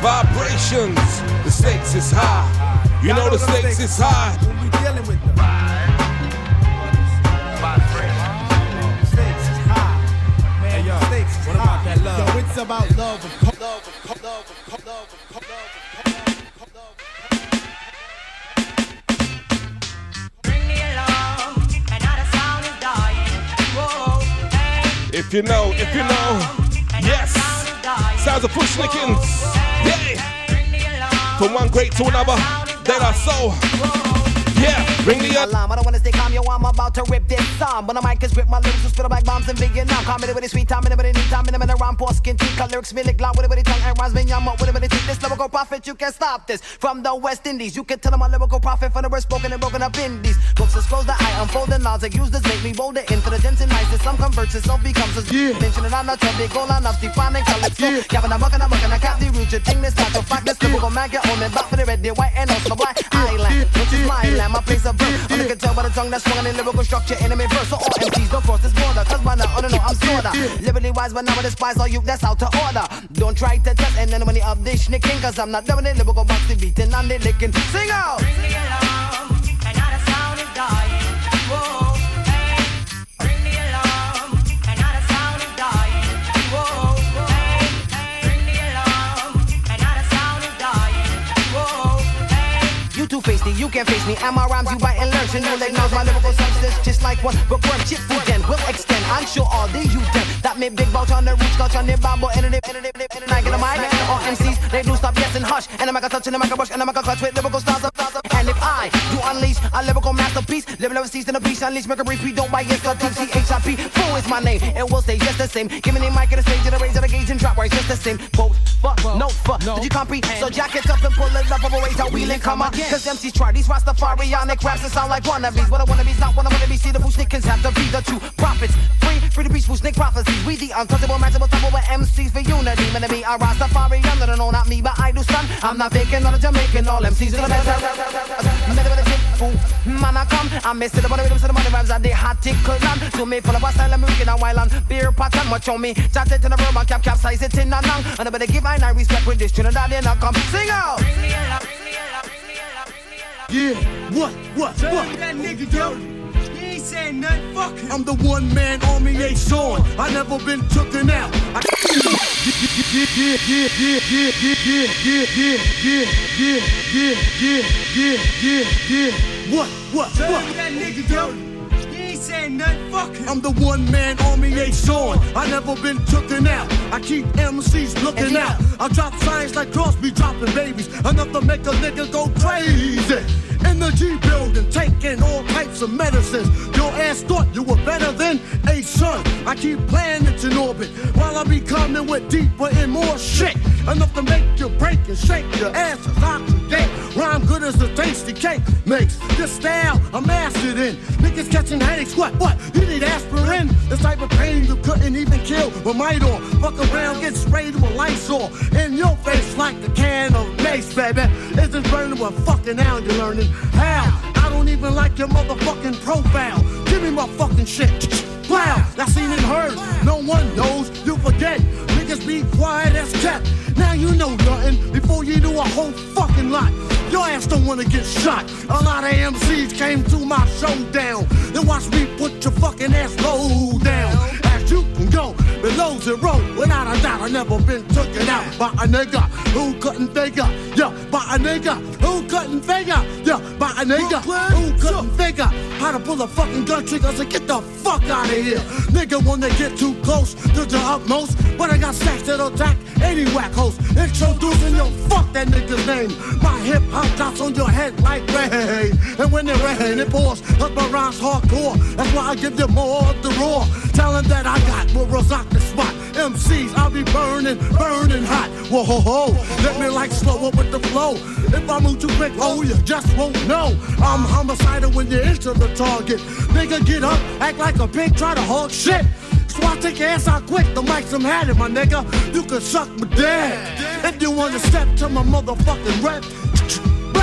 vibrations. The stakes is high. You know the stakes is high. We dealing with them. Stakes is high. Man, yo, stakes is what about that love? Yo, it's about love of co- love of co- love of co- love of co- love of co- If you know, if you know, yes. Sounds of Fu-Schnickens. Yeah. From one great to another, they are so. Yeah, ring the alarm. I don't wanna stay calm, yo. I'm about to rip this song. When the mic is grip, my lyrics will spit like bombs in Vietnam. Comedy with a sweet time, and a need time, and a minute around poor skin teeth. Lyrics, me lick loud with a bitty tongue, and rhymes me yum up with a bitty teeth. This lyrical prophet, you can't stop this. From the West Indies, you can tell them I'm a lyrical prophet from the words spoken and broken up in these books. Disclose that I unfold the laws that use this make me bolder, intelligence and niceness. Some converts it, some becomes a yeah. Mention it on the top, big goal on up, defining calypso. Yeah. Gavin, I'm mucking, I'm mucking, I cap the root, you think this not to fact. This lyrical man get on me, back for the red, the white, and also black island, which is my land, my place of birth. I can tell by the tongue that's swung in lyrical structure, enemy verse. So all MCs don't cross this border, cause by now, oh no, I'm sorta. Liberty wise, but now I despise all you that's out to order. Don't try to test and then you of this nicking, cause I'm not doing it, lyrical box the beating and the licking. Sing out! Bring the alarm, and now the sound is dying. Whoa, hey. You you can't face me. And my rhymes you bite and learn. New like now my lyrical substance just like one bookworm. Chip food then will extend. I'm sure all the you them that made big bout on the roots, scotch on the bamboo, and it, and it, I get a mic. All MCs they do stop yes and hush. And I'm like a touch and I'm like a brush and I'm like a clutch with lyrical stars up. And if I do unleash a lyrical masterpiece. Living ever cease in the beach, unleash, make a repeat. Don't buy it, so TCHIP. Fool is my name, and we'll stay just the same. Give me the mic and the stage, and the range of the gauge and drop right just the same. Quote, fuck, no, fuck. Did you copy? So jack it up and pull it up, over wait, wheel and come out. Cause MCs try these Rastafarianic raps that sound like wannabes. What I wanna be's not what I wanna be. See the fool snickers have to be the two prophets. Free, free to be fool snick prophecies. We the untouchable, matchable, double with MCs for unity. Man, be a Rastafarian, no, no, not me, but I do son. I'm not faking, not a Jamaican, all MCs in the better. Man, I come, I miss it, the money, the money, rhymes, and the hot tickle on. To me, full of a style, I'm looking a while on beer pattern, much on me. Chat it in the room, I cap, capsize it in a nang. And I better give line, I respect with this Trinidadian. Now come sing out. Yeah, what, what, Tell what? That nigga down. He ain't saying nothing. Fuck him. I'm the one man army ain't sawing. I never been tooken out. I- what, what, what? Turn that nigga down. Saying nothing, fuck. I'm the one man army ain't on. I never been tooken out. I keep MCs looking out. I drop signs like Cosby dropping babies. Enough to make a nigga go crazy. In the G building, taking all types of medicines. Your ass thought you were better than a son. I keep planets in orbit while I be coming with deeper and more shit. Enough to make you break and shake your ass as oxygen. Rhyme good as a tasty cake makes. This style I'm mastered in. Niggas catching headaches, what, what? You need aspirin? This type of pain you couldn't even kill with might or fuck around, get sprayed with Lysol in your face like a can of mace, baby. Is burning with fucking now you're learning how? I don't even like your motherfucking profile. Give me my fucking shit. Wow, I seen and heard. No one knows. You forget. Niggas be quiet as cat. Now you know nothing before you do a whole fucking lot. Your ass don't wanna get shot. A lot of MCs came to my showdown. Then watch me put your fucking ass low down. Below zero. Without a doubt, I never been taken out by a nigga who couldn't figure. Yeah, by a nigga who couldn't figure. Yeah, by a nigga who couldn't figure how to pull a fucking gun trigger. So get the fuck out of here. Nigga When they get too close to the utmost. But I got stacks that'll attack any whack host. Introducing your fuck that nigga's name. My hip hop drops on your head like rain. And when it rain, it pours. Up my rhymes hardcore. That's why I give you more of the raw. Tell 'em that I got will rock the spot. MCs, I'll be burning, burning hot. Whoa, ho, ho. Let me like slow up with the flow. If I move too quick, oh, you just won't know. I'm homicidal when you enter the target. Nigga, get up, act like a pig, try to hog shit. So I take your ass out quick, the mic's I'm had it, my nigga. You can suck my dick. If you wanna step to my motherfucking rep,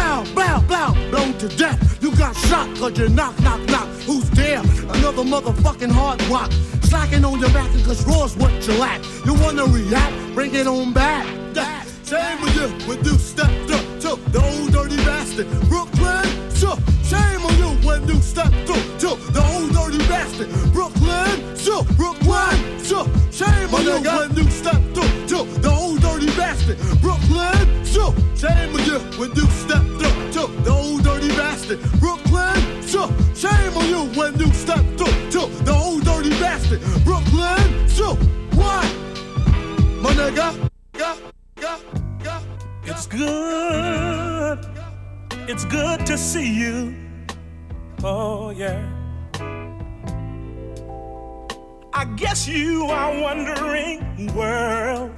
Blow, blow, blow, blown to death. You got shot cause you knock, knock, knock. Who's there? Another motherfucking hard rock. Slacking on your back and cause raw's what you lack. You wanna react? Bring it on back. That same with you when you stepped up to the old dirty bastard. Brooklyn, so shame on you when you stepped up to the old dirty bastard. Brooklyn, so Brooklyn, so shame on you when you stepped up to the bastard. Brooklyn, so shame on you when you stepped up to the old dirty bastard. Brooklyn, so shame on you when you stepped up to the old dirty bastard. Brooklyn, so what? My nigga. It's good. It's good to see you. Oh, yeah. I guess you are wondering, world.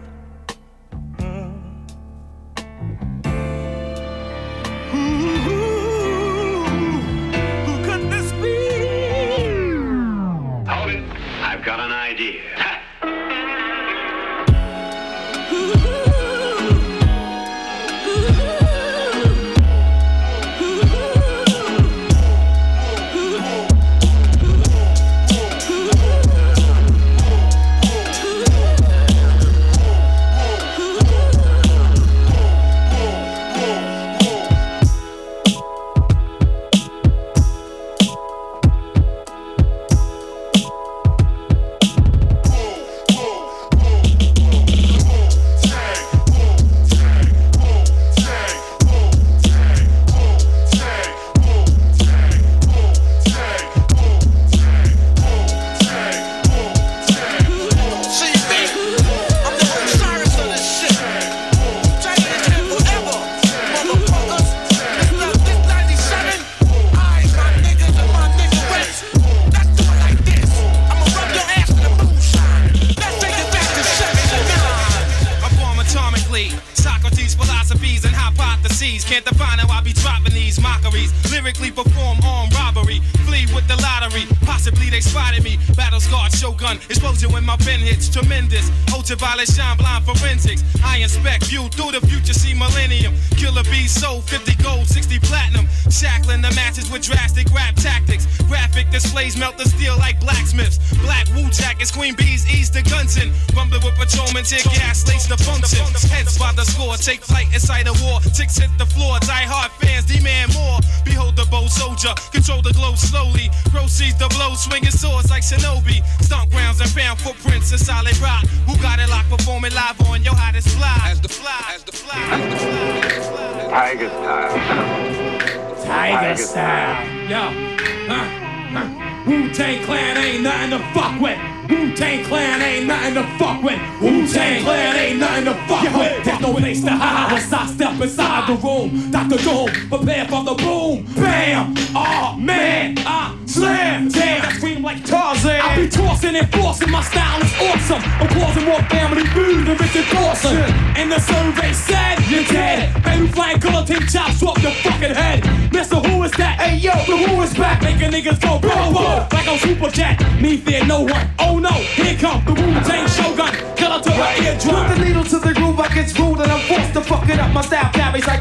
The room. Dr. Doom, prepare for the boom. Bam! Oh man, I slam. Damn, I scream like Tarzan. I be tossing and forcing. My style is awesome. I'm causing more family food than Richard Dawson. And the survey said you're dead. Baby flying guillotine chops off your fucking head. Mister, who is that? Hey yo, the who is back? Making niggas go whoa whoa like I'm super jet. Me fear no one. Oh no, here come the Wu Tang Shogun. Killer to my eardrum. Put the needle to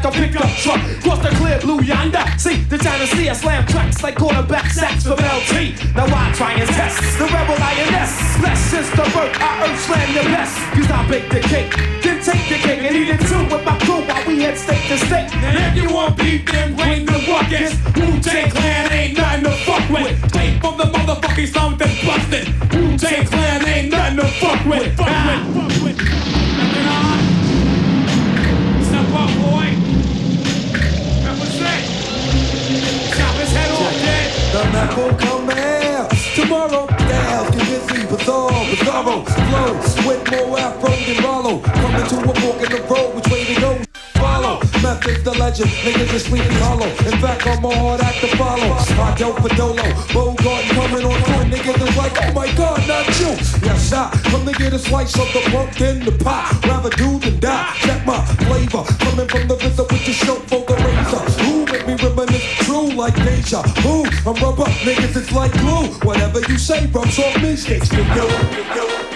like a pickup truck. Cross the clear blue yonder. See, the Sea, I slam tracks like quarterback sacks from LT. Now I try and test the rebel lioness. Less since the birth, I earth slam your best. Cause I bake the cake, then take the cake and eat it too with my crew while we head state to state. If you want beef, then bring the ruckus. Wu Tang Clan ain't nothing to fuck with. Straight from the motherfucking that's busted. Wu Tang Clan ain't nothing to fuck with. Fuck with. Map will come out tomorrow. Styles get busy, bizarre, bizarro, flow with more afro than Rollo. Coming to a fork in the road, which way to go? Follow. Method's the legend, niggas is sleepy hollow. In fact, I'm a hard act to follow. I dope for Dolo, Bogart coming on tour. Niggas is like, oh my god, not you. Yes, I come to get a slice of the in the pie. Rather do than die. Check my flavor, coming from the RZA with the show for the razor. Who make me reminisce true like deja vu? I'm rubber, niggas, it's like glue. Whatever you say, rubs off me, sticks to.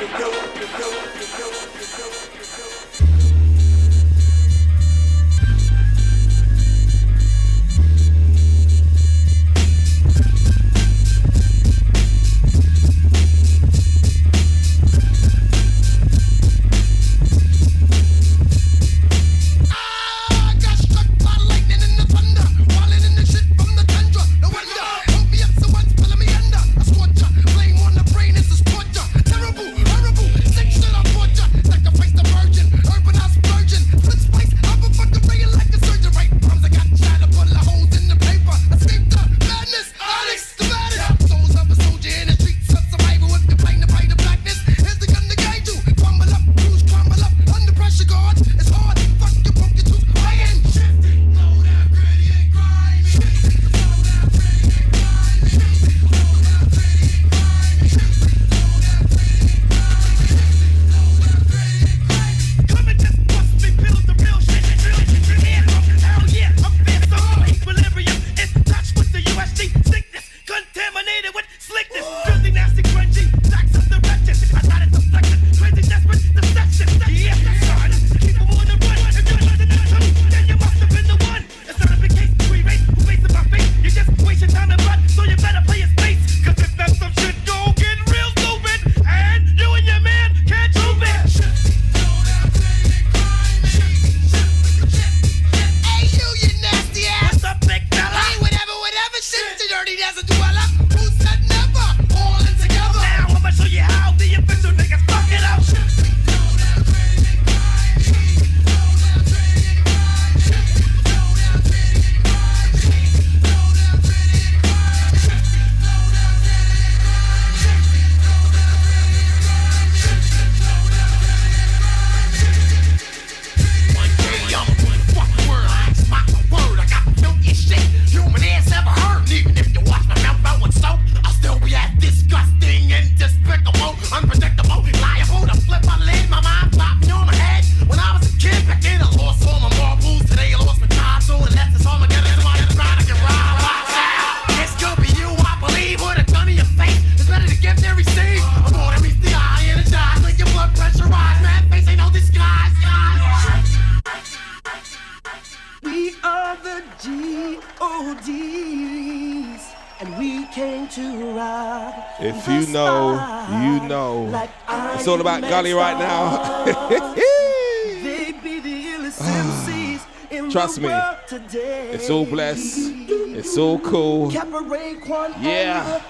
Gully right now. stars. *laughs* they be the illest ah. MCs in Trust the me, world today. It's all blessed. It's all cool. Yeah.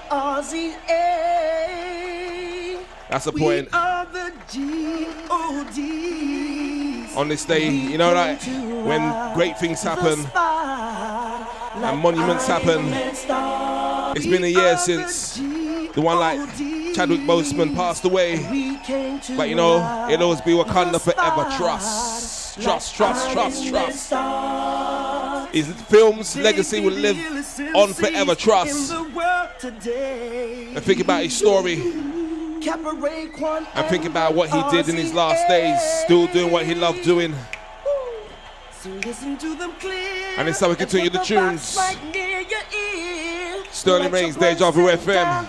That's the We point. are the G.O.D.s. On this day, you know, like when great things happen and monuments happen. It's been a year since the one like Chadwick Boseman passed away. But you know, it'll always be Wakanda forever. Trust. Trust, trust, trust, trust. His film's legacy will live on forever. Trust. And think about his story. And think about what he did in his last days. Still doing what he loved doing. And it's how we continue the tunes. Sterling Reigns, Deja Vu FM.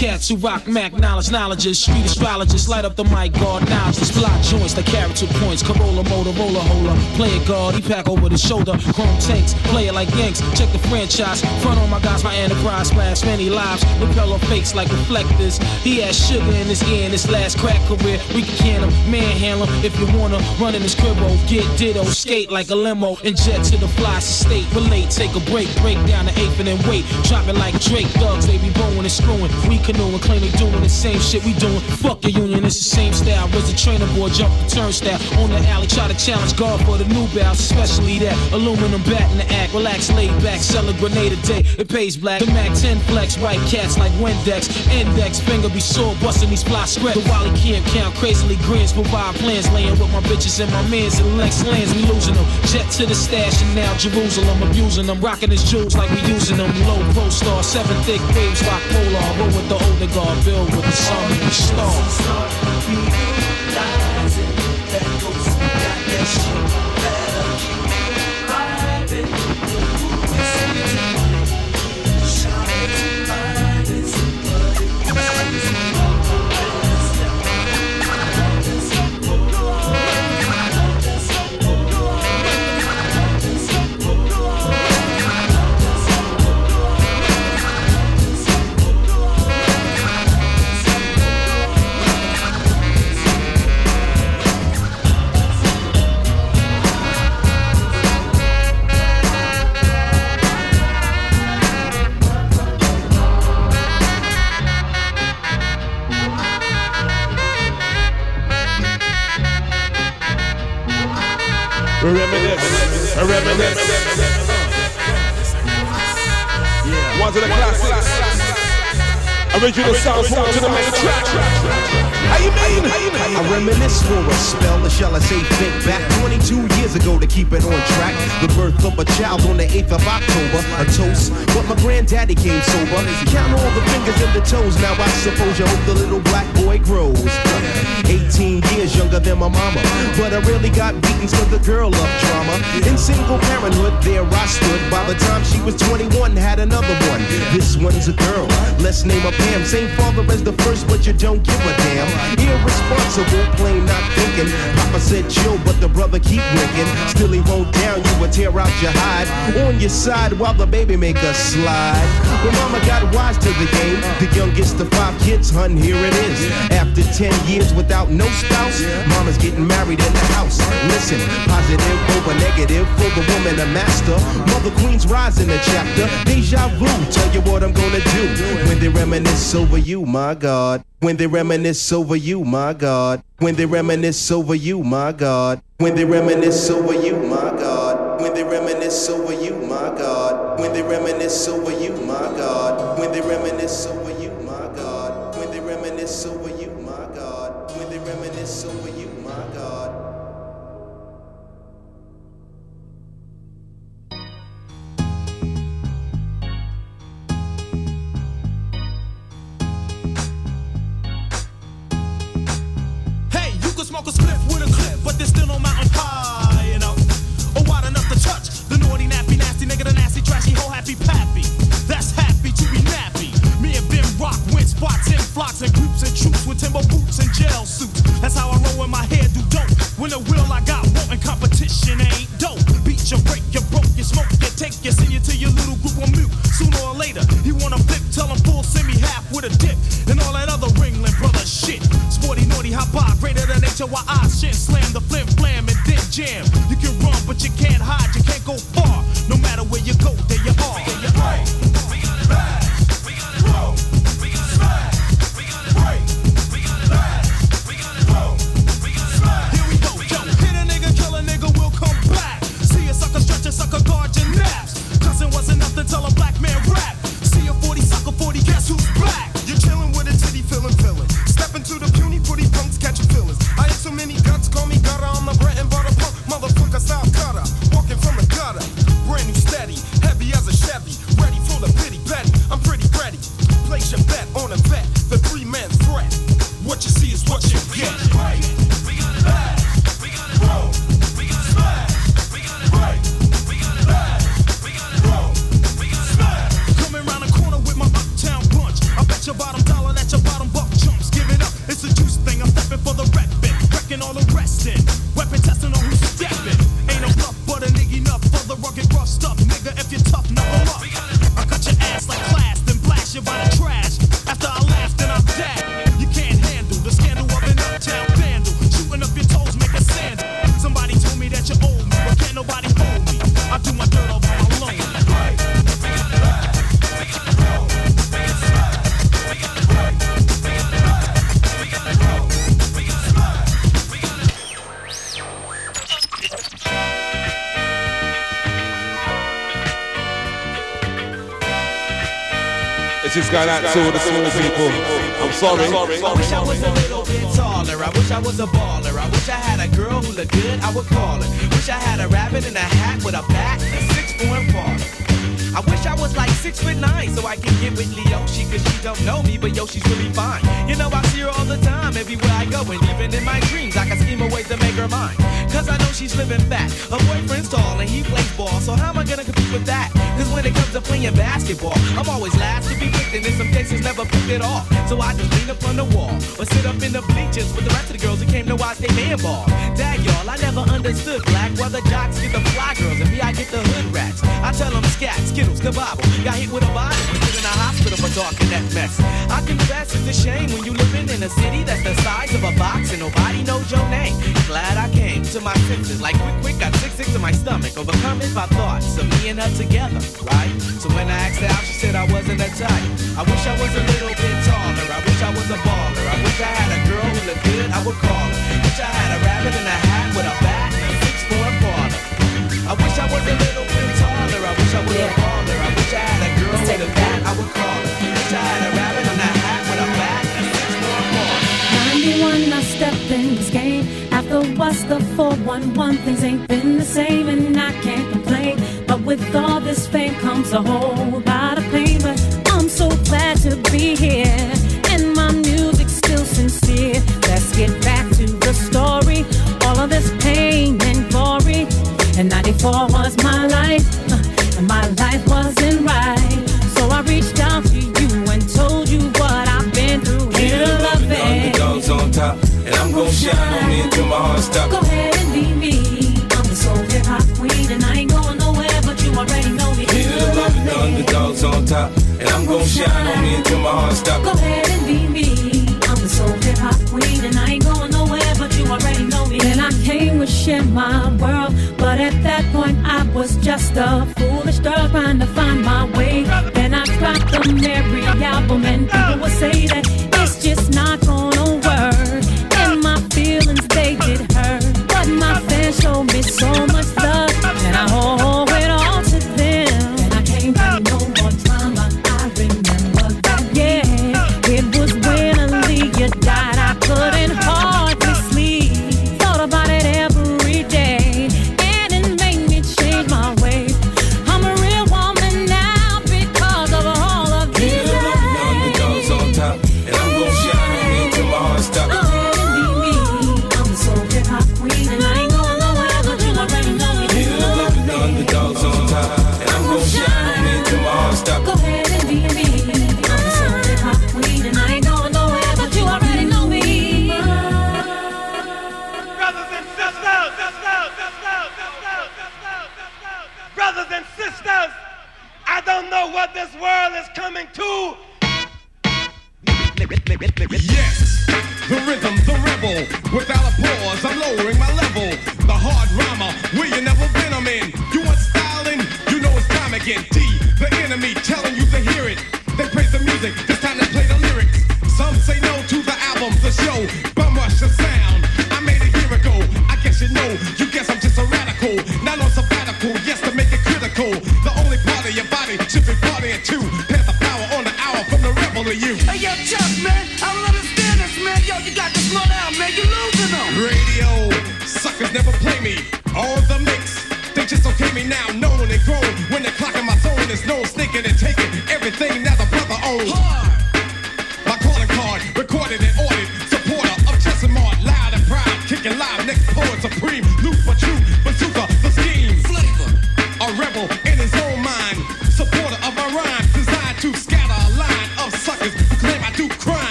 cats who rock Mac knowledge, knowledges, street astrologists, light up the mic, guard knowledge, block joints, the character points, Corolla, Motorola, hola, play it guard, he pack over the shoulder, chrome tanks, play it like Yanks, check the franchise, front on my guys, my enterprise, splash many lives, repel on fakes like reflectors, he has sugar in his ear in his last crack career, we can can him, manhandle him, if you wanna, run in his cribbo, oh, get ditto, skate like a limo, and jet to the fly state, relate, take a break, break down the eighth and then wait, drop it like Drake, thugs, they be bowing and screwing, we canoeing, claim they doing the same shit we doing, fuck your union, it's the same style, Raise a trainer boy, jump the turnstile, on the alley, try to challenge God for the new bounce, especially that aluminum bat in the act, relax, laid back, sell a grenade a day, it pays black, the Mac 10 flex, white cats like Windex, index, finger be sore, busting these fly spread, the Wally can't count, crazily grins, provide plans, laying with my bitches and my mans, and Lex lands, we losing them, jet to the stash, and now Jerusalem, abusing them, rocking his jewels like we using them, low pro star, seven thick waves, rock polar, roll with the older guard, build with the sun and the stars. Reminisce. Reminisce. One to the classics. Original sounds, one to the main track. How you mean? How you mean? I reminisce for a spell, or shall I say think back 22 years ago to keep it on track. The birth of a child on the 8th of October, a toast. But my granddaddy came sober. Count all the fingers and the toes. Now I suppose you hope the little black boy grows. 18 years younger than my mama, but I really got beatings for the girl of drama. In single parenthood, there I stood. By the time she was 21, had another one. This one's a girl. Let's name her Pam. Same father as the first, but you don't give a damn. Irresponsible, plain not thinking. Papa said chill, but the brother keep winking. Still he won't down you or tear out your hide. On your side while the baby make a slide. When mama got wise to the game, the youngest of five kids, hun, here it is. After 10 years without no spouse, mama's getting married in the house. Listen, positive over negative for the woman, a master. Mother Queen's rise in the chapter. Deja vu, tell you what I'm gonna do when they reminisce over you, my God. When they reminisce over you, my God. When they reminisce over you, my God. When they reminisce over you, my God. When they reminisce over you, my God. When they reminisce over you, my God. When they reminisce over going out to all the small people. I'm sorry. I wish I was a little bit taller. I wish I was a baller. I wish I had a girl who looked good. I would call her. Wish I had a rabbit in a hat with a bat and a six four and baller. I wish I was like six foot nine so I can get with Leoshi cause she don't know me, but yo, she's really fine. You know, I see her all the time, everywhere I go, and even in my dreams, I can scheme a way to make her mine. Cause I know she's living fat. Her boyfriend's tall and he plays ball, so how am I gonna compete with that? Cause when it comes to playing basketball, I'm always last to be picked, and in some cases never picked at all. So I just lean up on the wall, or sit up in the bleachers with the rest of the girls who came to watch they man ball. Dag y'all, I never understood black, why the jocks get the fly girls, and me, I get the hood rats. I tell them scat, skittles, kabobble. Got hit with a bottle, put in a hospital for talking that mess. I confess it's a shame when you living in a city that's the size of a box and nobody knows your name. Glad I came to my senses, like quick, quick, got sick, sick to my stomach, overcome it by thoughts of me and her together, right? So when I asked her out, she said I wasn't a type. I wish I was a little bit taller. I wish I was a baller. I wish I had a girl who looked good, I would call her. Wish I had a rabbit in a hat with a bat and a six four baller. I wish I was a little bit taller. I wish I was a baller. I wish I had a with a bat, I would call a hat with a bat and a six four baller. 91, I stepped in this game. After what's the 411, things ain't been the same, and I can't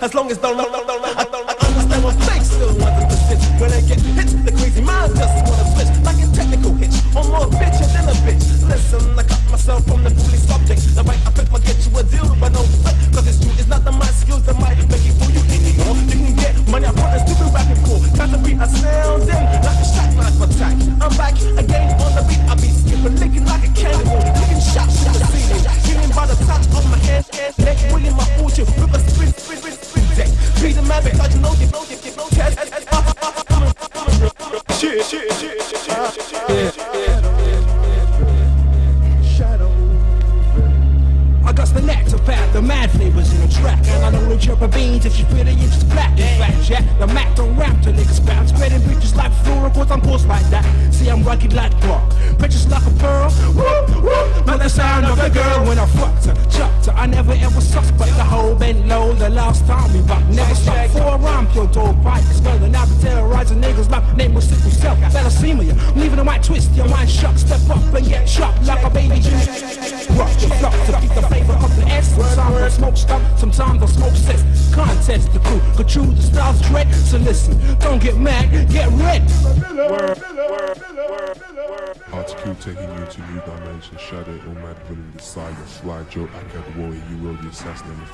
as long as don't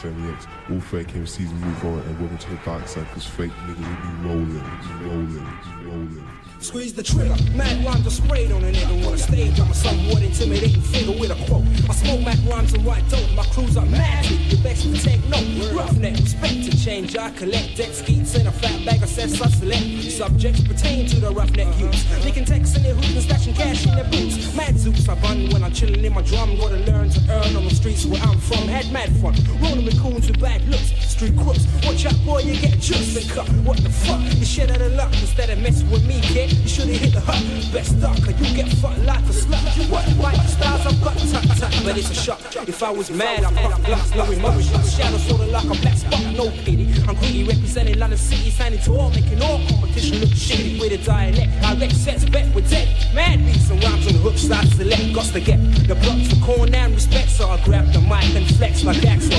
affiliates. All fake MCs move on and welcome to the dark side, cause fake niggas will be rolling, rolling, rolling. Squeeze the trigger, mad rhyme just sprayed on a nigga on a stage. I'm a somewhat intimidating figure with a quote. I smoke mad rhymes and write dope. My crews are mad. The best to take note. Roughneck, respect to change. I collect deck skeets in a fat bag of sets I select. Subjects pertain to the roughneck use. They texts text in their hoods and stashing cash in their boots. Mad zoops I bun when I'm chilling in my drum. Gotta learn to earn on the streets where I'm from. Had mad fun. I was mad. I pop blocks, Black emotion. Shadow sorta like a black spot, no pity. I'm greedy, representing London City, signing to all, making all competition look shitty. With a dialect, I wreck sets, bet with dead. Mad beats and rhymes on the hooks, I select. Got to get the blocks, the corn and respect, so I grab the mic and flex like accents.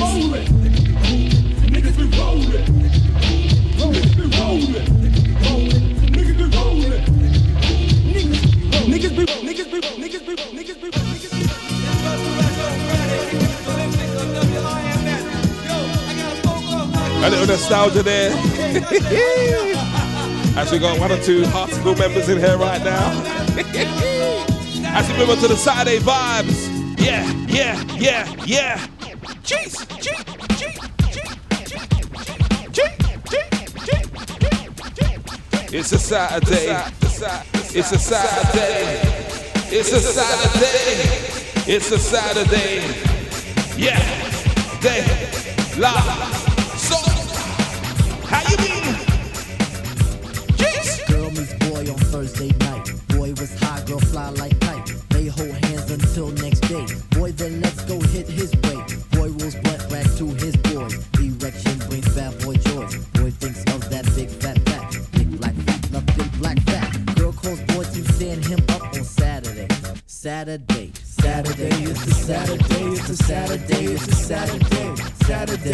nostalgia there. As we got one or two Heart School members in here right now. As we move on to the Saturday vibes. Yeah, yeah, yeah, yeah. Jeez, jeez. It's a Saturday. It's a Saturday. It's a Saturday. It's a Saturday. Yeah. Day. La.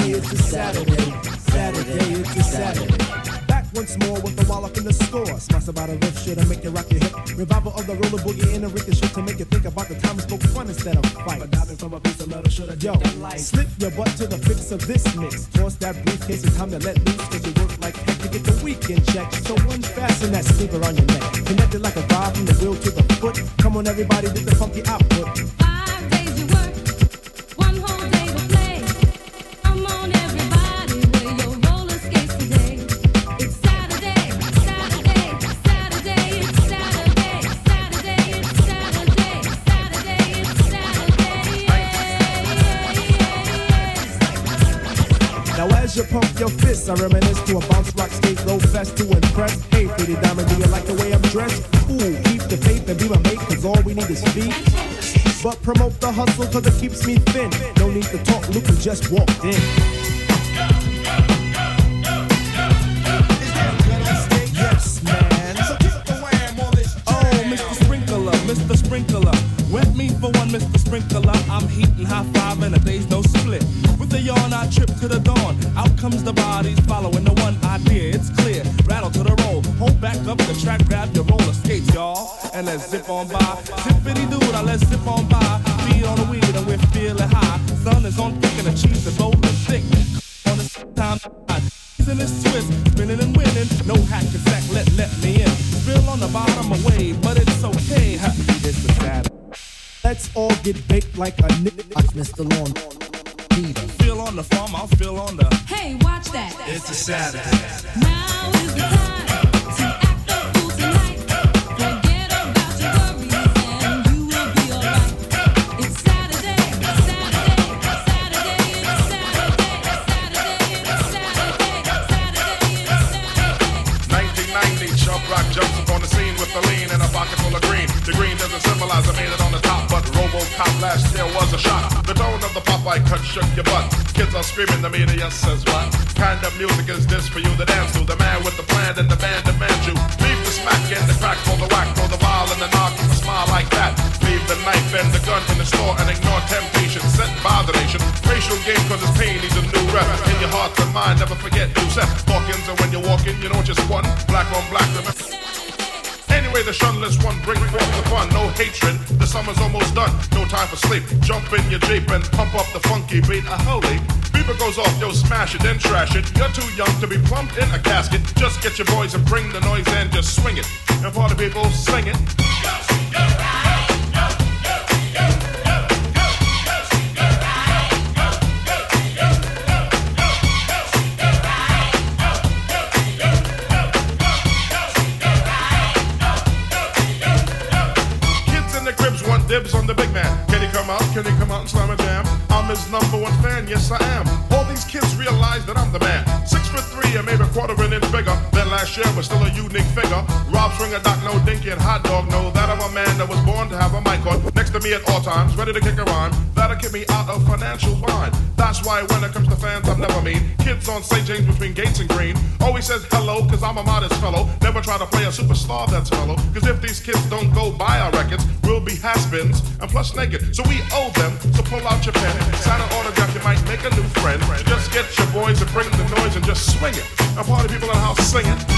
Saturday is a Saturday. Saturday it's a Saturday. Back once more with the wallop in the score. Smash about a riff shit and make you rock your hip. Revival of the roller boogie in a ricochet to make you think about the time we spoke fun instead of fight. But diving from a piece of metal should have Yo, slip your butt to the fix of this mix. Toss that briefcase, it's time to let loose. Cause you work like heck to get the weekend check. So unfasten that sleeper on your neck. Connected like a vibe from the wheel to the foot. Come on, everybody, with the funky output. As you pump your fists, I reminisce to a bounce rock skate roll fest to impress. Hey, pretty diamond, do you like the way I'm dressed? Ooh, keep the faith and be my mate, cause all we need is feet. But promote the hustle cause it keeps me thin. No need to talk, Luke just walked in. Comes the summer's almost done. No time for sleep. Jump in your Jeep and pump up the funky beat. A holy. Beaver goes off, yo, smash it, then trash it. You're too young to be plumped in a casket. Just get your boys and bring the noise and just swing it. And party people, sing it. Ready to kick a rhyme. That'll keep me out of financial bind. That's why when it comes to fans, I'm never mean. Kids on St. James between Gates and Greene always says hello, cause I'm a modest fellow. Never try to play a superstar that's mellow. Cause if these kids don't go buy our records, we'll be has-beens and plus naked. So we owe them, so pull out your pen, sign an autograph, you might make a new friend. So Just get your boys and bring the noise and just swing it. And party people in the house sing it.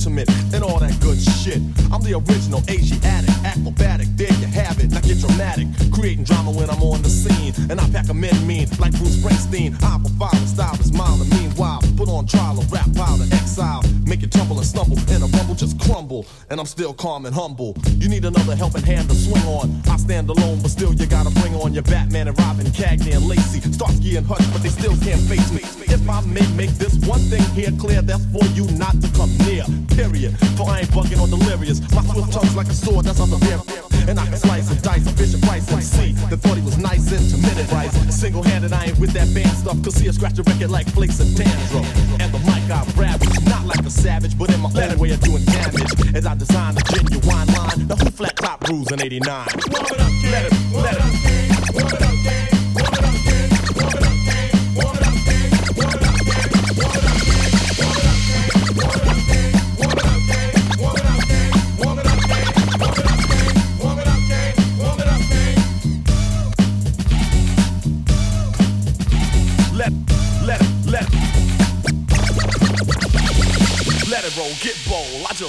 Ultimate, and all that good shit. I'm the original Asiatic, acrobatic. There you have it. Now get dramatic, creating drama when I'm on the scene, and I pack a men mean like Bruce Springsteen. I profile style and stumble, and a rumble just crumble. And I'm still calm and humble. You need another helping hand to swing on. I stand alone, but still you gotta bring on your Batman and Robin, Cagney and Lacey, Starsky and Hutch, but they still can't face me. If I may make this one thing here clear, that's for you not to come near. Period. For I ain't bugging or delirious. My swift tongue's like a sword that's on the bear. And I can slice and dice a Bishop Price MC that thought he was nice into minute rice. Single handed, I ain't with that band stuff. Cause see a scratch a record like flakes of dandruff. And the mic I ravage, not like a savage, but in my own way of doing damage. As I design a genuine line, the whole flat top rules in 89. Let it, let it. Let,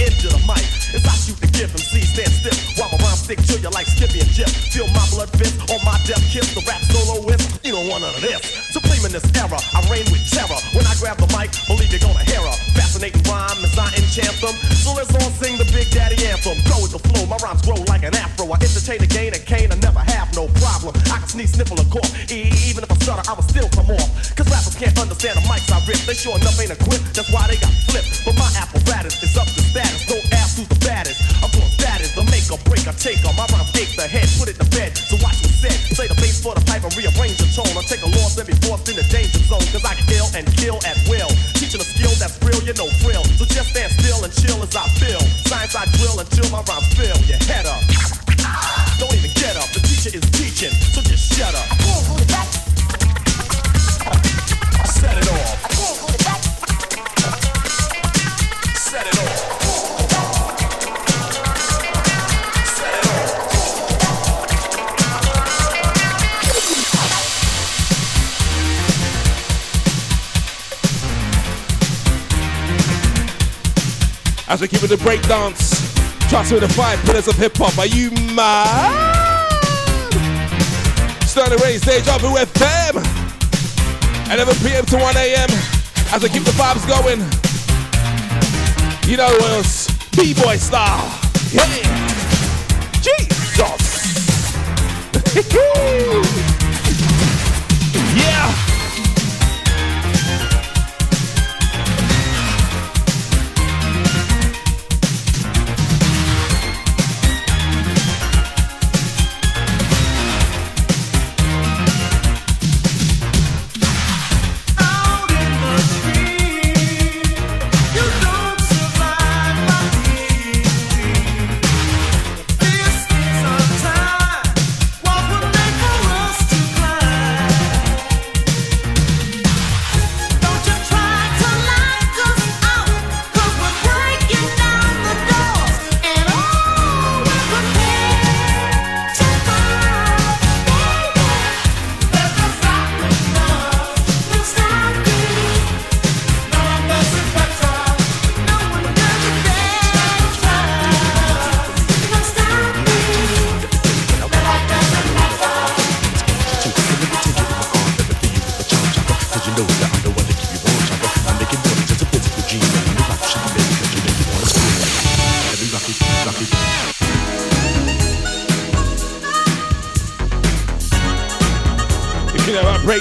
into the mic. As I shoot the and see stand stiff while my rhyme stick to you like Skippy and Jip. Feel my blood fist on my death kiss. The rap solo with you don't want none of this. Supreme in this era, I reign with terror. When I grab the mic, believe you're gonna hear a fascinating rhyme as I enchant them. So let's all sing the Big Daddy anthem. Go with the flow, my rhymes grow like an afro. I entertain again and cane, I never have no problem. I can sneeze, sniffle, or cough. Even if I stutter, I will still come off. Cause rappers can't understand the mics I rip. They sure enough ain't equipped, that's why they got flipped. But my apparatus is up to status. Don't ask who's the baddest. Course, that is the make or break or take on. My rhymes take the head, put it to bed. So watch me set. Play the bass for the pipe and rearrange the tone. I take a loss and be forced in the danger zone. Cause I kill and kill at will. Teaching a skill that's real, you know thrill. So just stand still and chill as I feel. Science I drill until my rhymes fill your head up. Don't even get up. The teacher is teaching, so just shut up. Set it off. Set it off. As we keep it the breakdance, trust me, with the five pillars of hip hop. Are you mad? Sterling Reigns, stage up with FM. 11 p.m. to 1 a.m. As we keep the vibes going. You know what else? B-boy style. Yeah. Jesus. *laughs*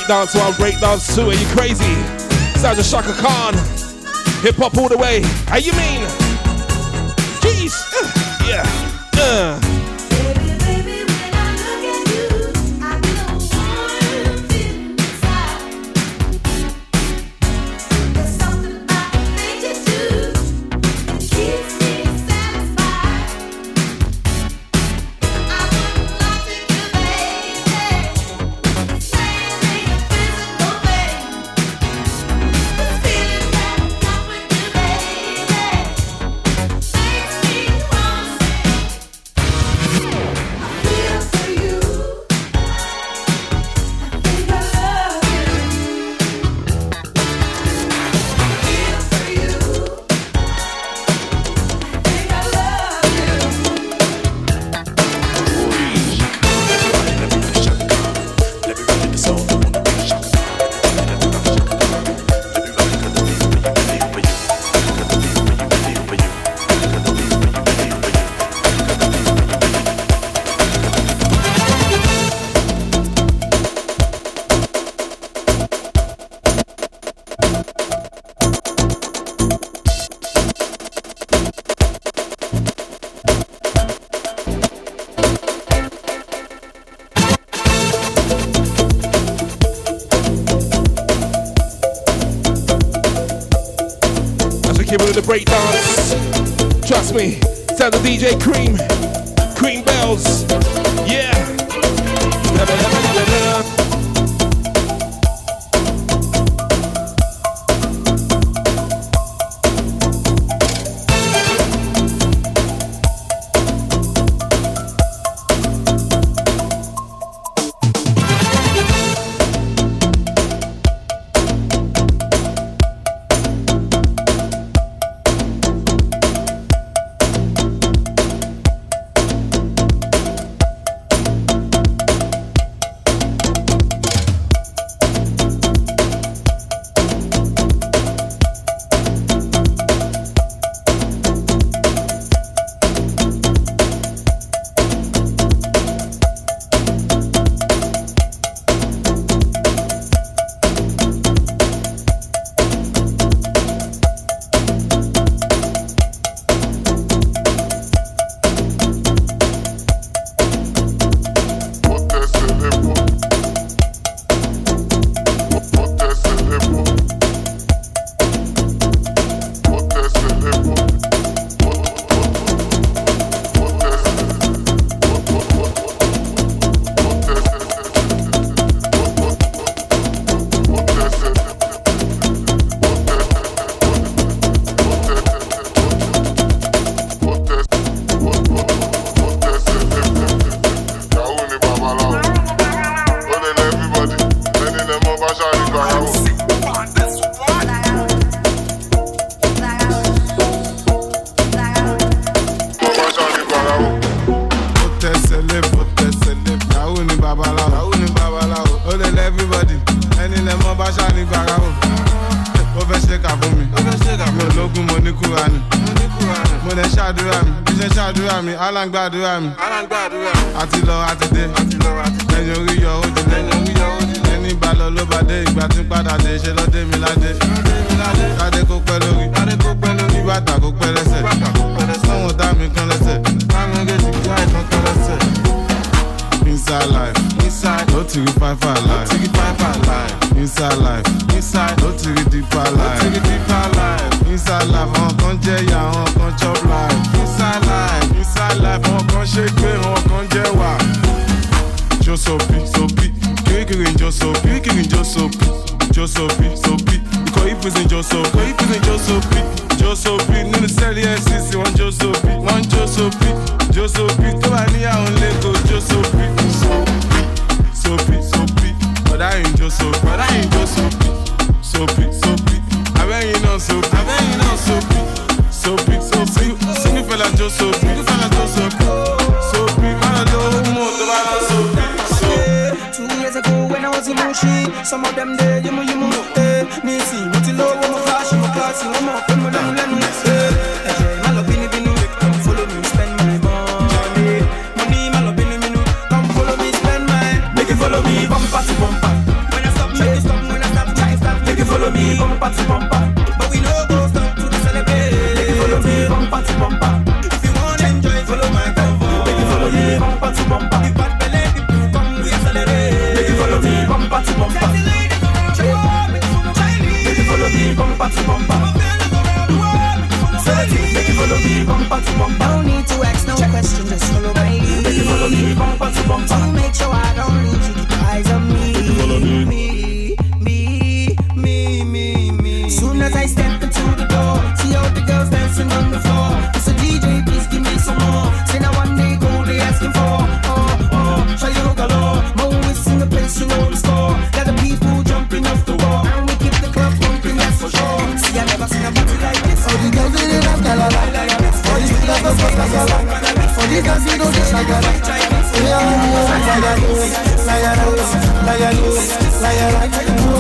dance one, break dance too. Are you crazy? Sounds like Chaka Khan. Hip hop all the way. How you mean? Jeez. Uh, yeah. Uh. do am. Like. To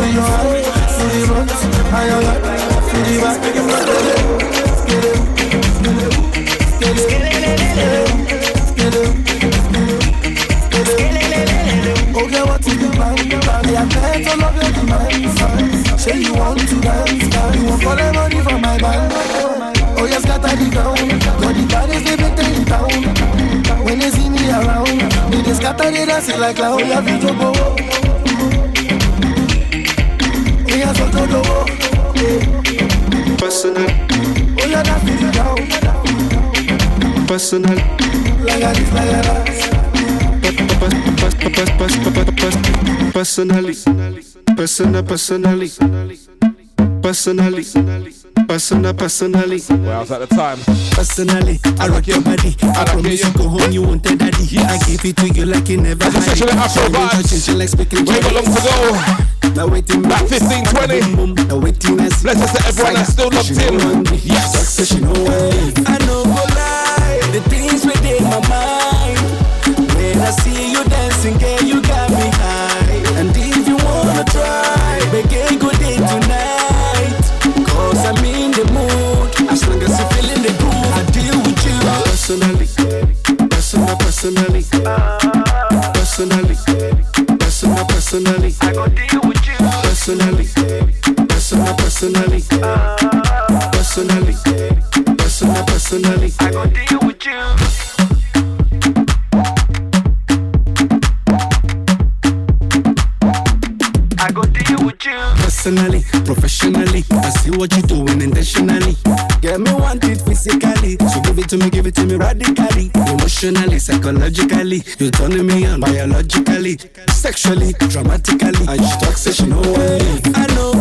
your to the your to the is the plan? I of your demands. Say you want to dance, you money my band. Oh yes, got the ground. Got the baddest living in town. When they see me around, they just scatter the dance like we to go. We are so to go. Personal, Oh yeah, that's the ground. personal, Like a this, like a that. personally, personal, personally, personally, personal, personally. Well, I was at the time. Personally, I rock your body. I promise you go home, you won't tell daddy. I give it to you like you never That's had essentially it. Afro Shine into vibes. chin-chin like speaking We got long to go. Now waiting Back 15, 20. Boom, boom. Now waiting as Blessings to everyone that's still locked in. Yes, so she know why. I know go lie. The things within my mind. When I see you psychologically. You're turning me on biologically, sexually, dramatically. And she talks, she know. I know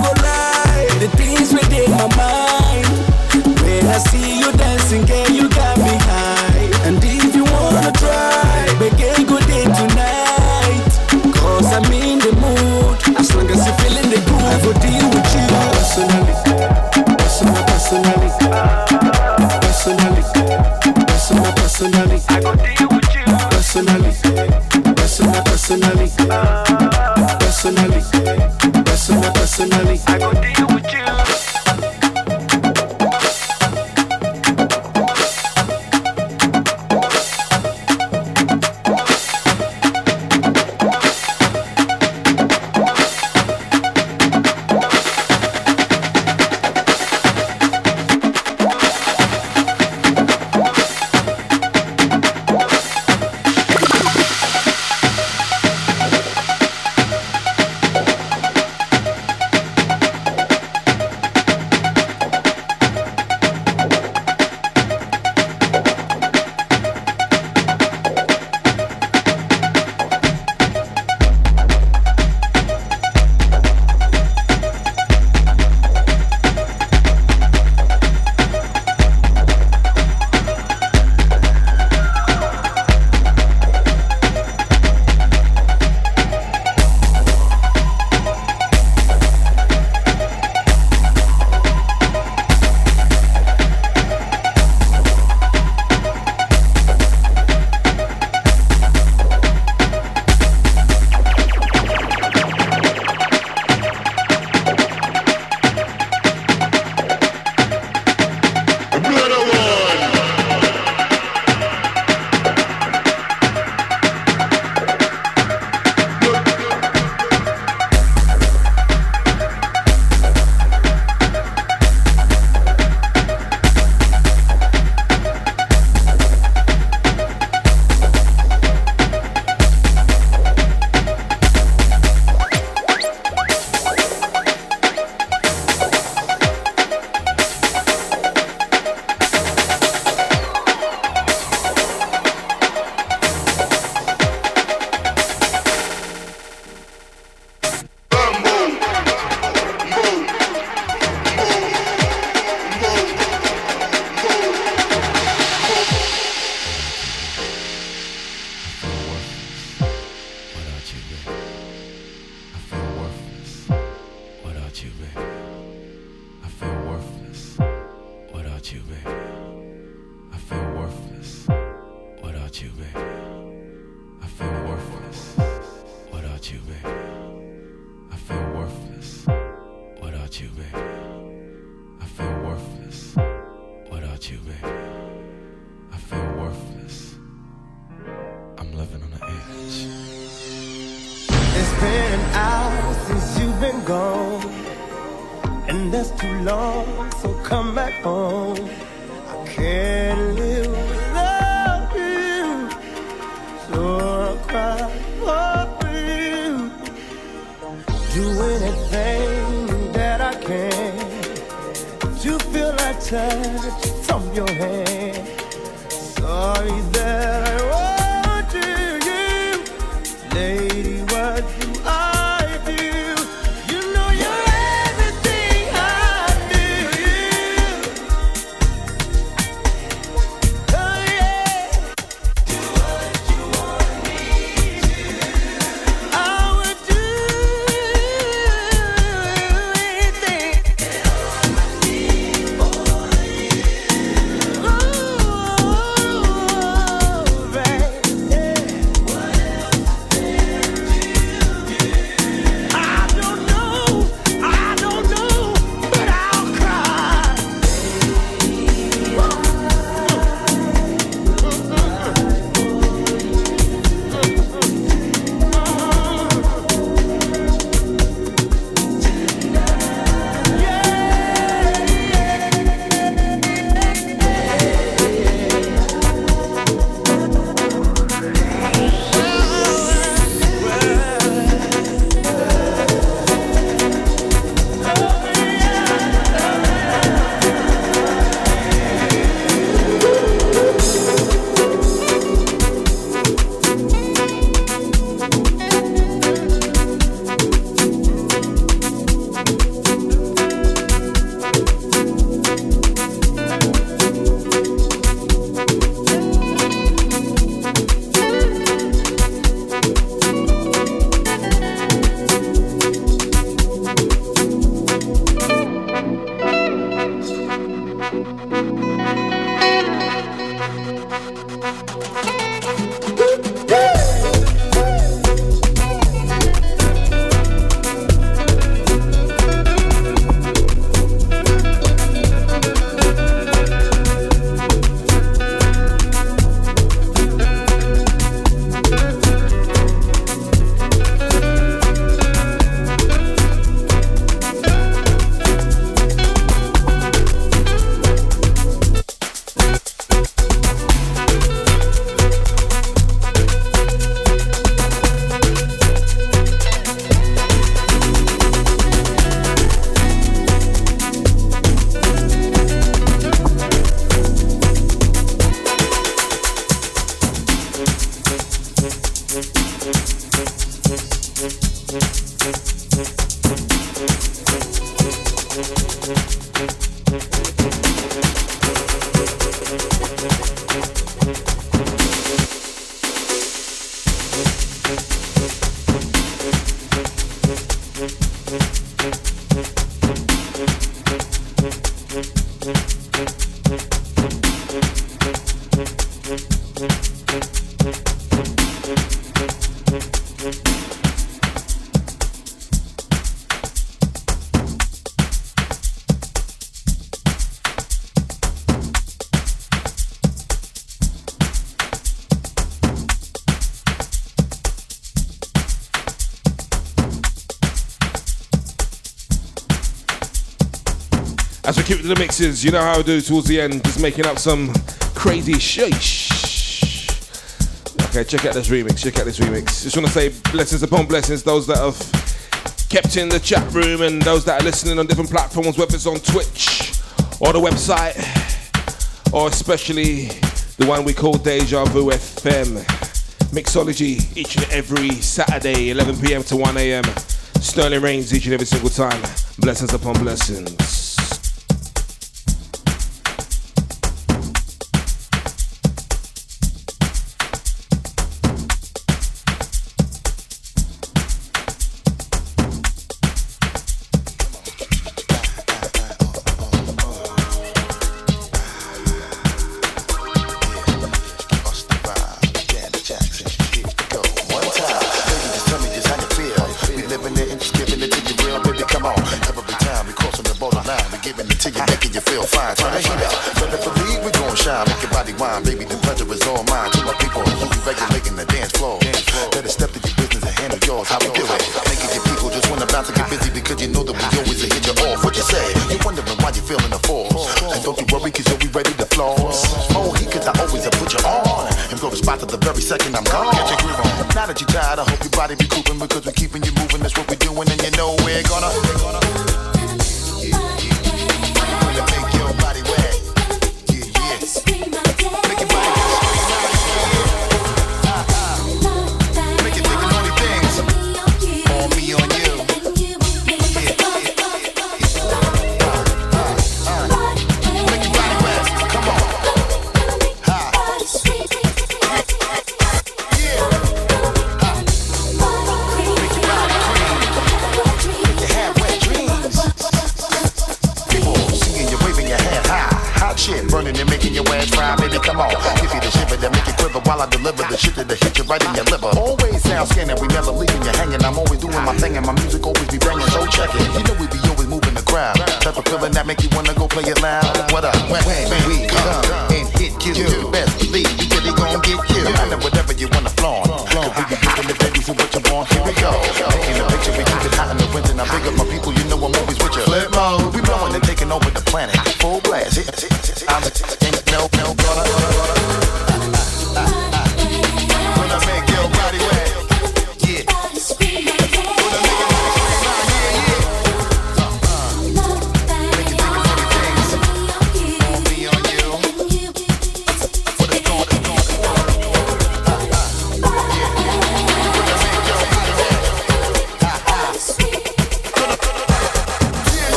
you know how I do towards the end, just making up some crazy sheesh. Okay, check out this remix, check out this remix. Just want to say blessings upon blessings, those that have kept in the chat room and those that are listening on different platforms, whether it's on Twitch or the website, or especially the one we call Deja Vu FM. Mixology each and every Saturday, 11 p.m. to 1 a.m. Sterling Reigns each and every single time. Blessings upon blessings.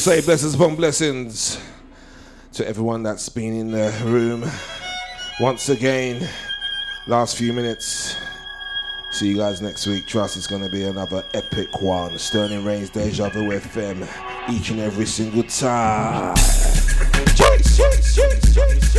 Say blessings upon blessings to everyone that's been in the room. Once again, last few minutes. See you guys next week. Trust it's going to be another epic one. Sterling Reigns Deja Vu FM each and every single time. Cheers, cheers, cheers, cheers,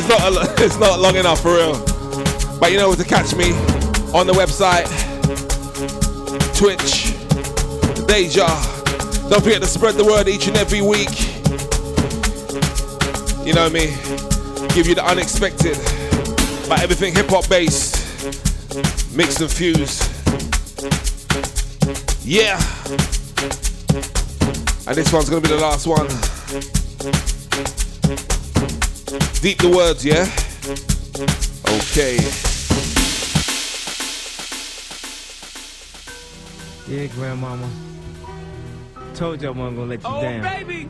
Is not *laughs* it's not long enough for real. But you know where to catch me on the website, Twitch, Deja. Don't forget to spread the word each and every week. You know me, give you the unexpected, but everything hip hop based, mixed and fused. Yeah. And this one's gonna be the last one. Deep the words, yeah? Okay. Yeah, grandmama. Told y'all I wasn't gonna let you Oh, down. baby.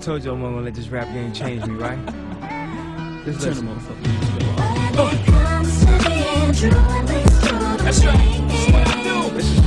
Told y'all I wasn't gonna let this rap game change me, right? *laughs* Just Turn listen. the That's right. That's what I do. This is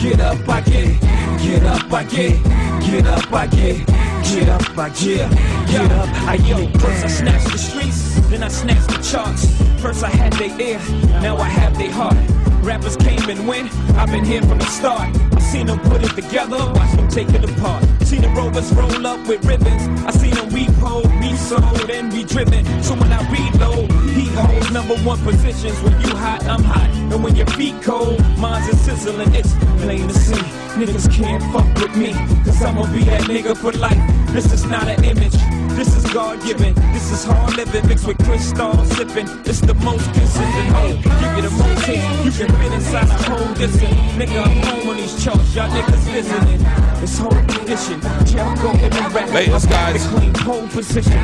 Get up, I get, get up, I get, get up, I get, get up, I get, get up, I get. First I snatched the streets, then I snatched the charts. First I had their ear, now I have their heart. Rappers came and went, I've been here from the start. Seen them put it together, watch them take it apart. Seen the rovers roll up with ribbons. I seen them repo, resold, and re-driven. So when I reload, he holds number one positions. When you hot, I'm hot. And when your feet cold, mine's a sizzling. It's plain to see. Niggas can't fuck with me, cause I'ma be that nigga for life. This is not an image, this is God given. This is hard living mixed with crystal sipping. It's the most consistent hoe. Give you the most hits, you can fit inside a whole distance. Nigga, I'm home on these charts, y'all niggas listening. It's whole condition, Jericho in the rap. Latest, guys. Clean pole position.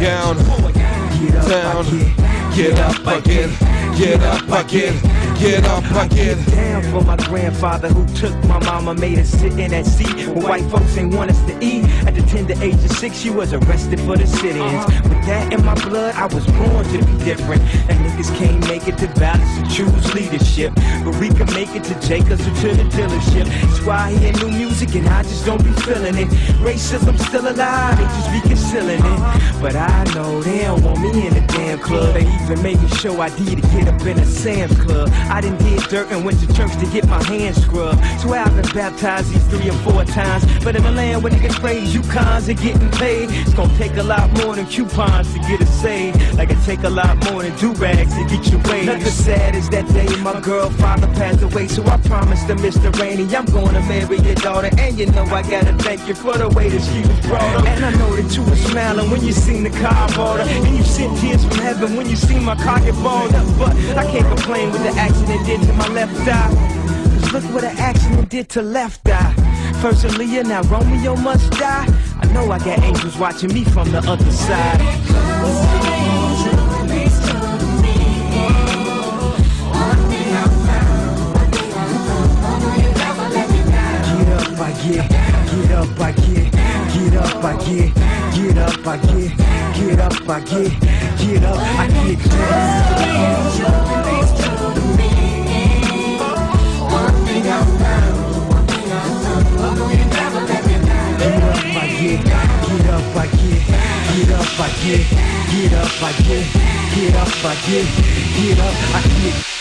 Down, down, get up again, get up again, get up again. Down for my grandfather who took my mama, made her sit in that seat where white folks ain't want us to eat. At the tender age of six, she was arrested for the sit-ins. Uh-huh. With that in my blood, I was born to be different. And niggas can't make it to balance and choose leadership. But we can make it to Jacobs or to the dealership. That's why I hear new music and I just don't be feeling it. Racism still alive, they just be concealing it. Uh-huh. But I know they don't want me in the damn club. They even made me show ID to get up in a Sam's Club. I didn't did dirt and went to church to get my hands scrubbed. So I've been baptized these three or four times. But in a land where niggas praise you cons and getting paid, it's gonna take a lot more than coupons to get us saved. Like it take a lot more than do rags to get your way. Nothing sad is that day my girl father passed away. So I promised to Mr. Rainey I'm gonna marry your daughter. And you know I gotta thank you for the way that she was brought up. And I know that you were smiling when you seen the car her. And you sent tears from heaven when you seen my get balled up. But I can't complain with the accident did to my left eye. Cause look what the accident did to left eye. First Aaliyah, now Romeo must die. I know I got angels watching me from the other side. Get up, I get, get up, I get, get up, I get, get up, I get, get up, I get, get up, I get Get up, I get, get up, I get, get up, I get, get up, I get, get up, I get.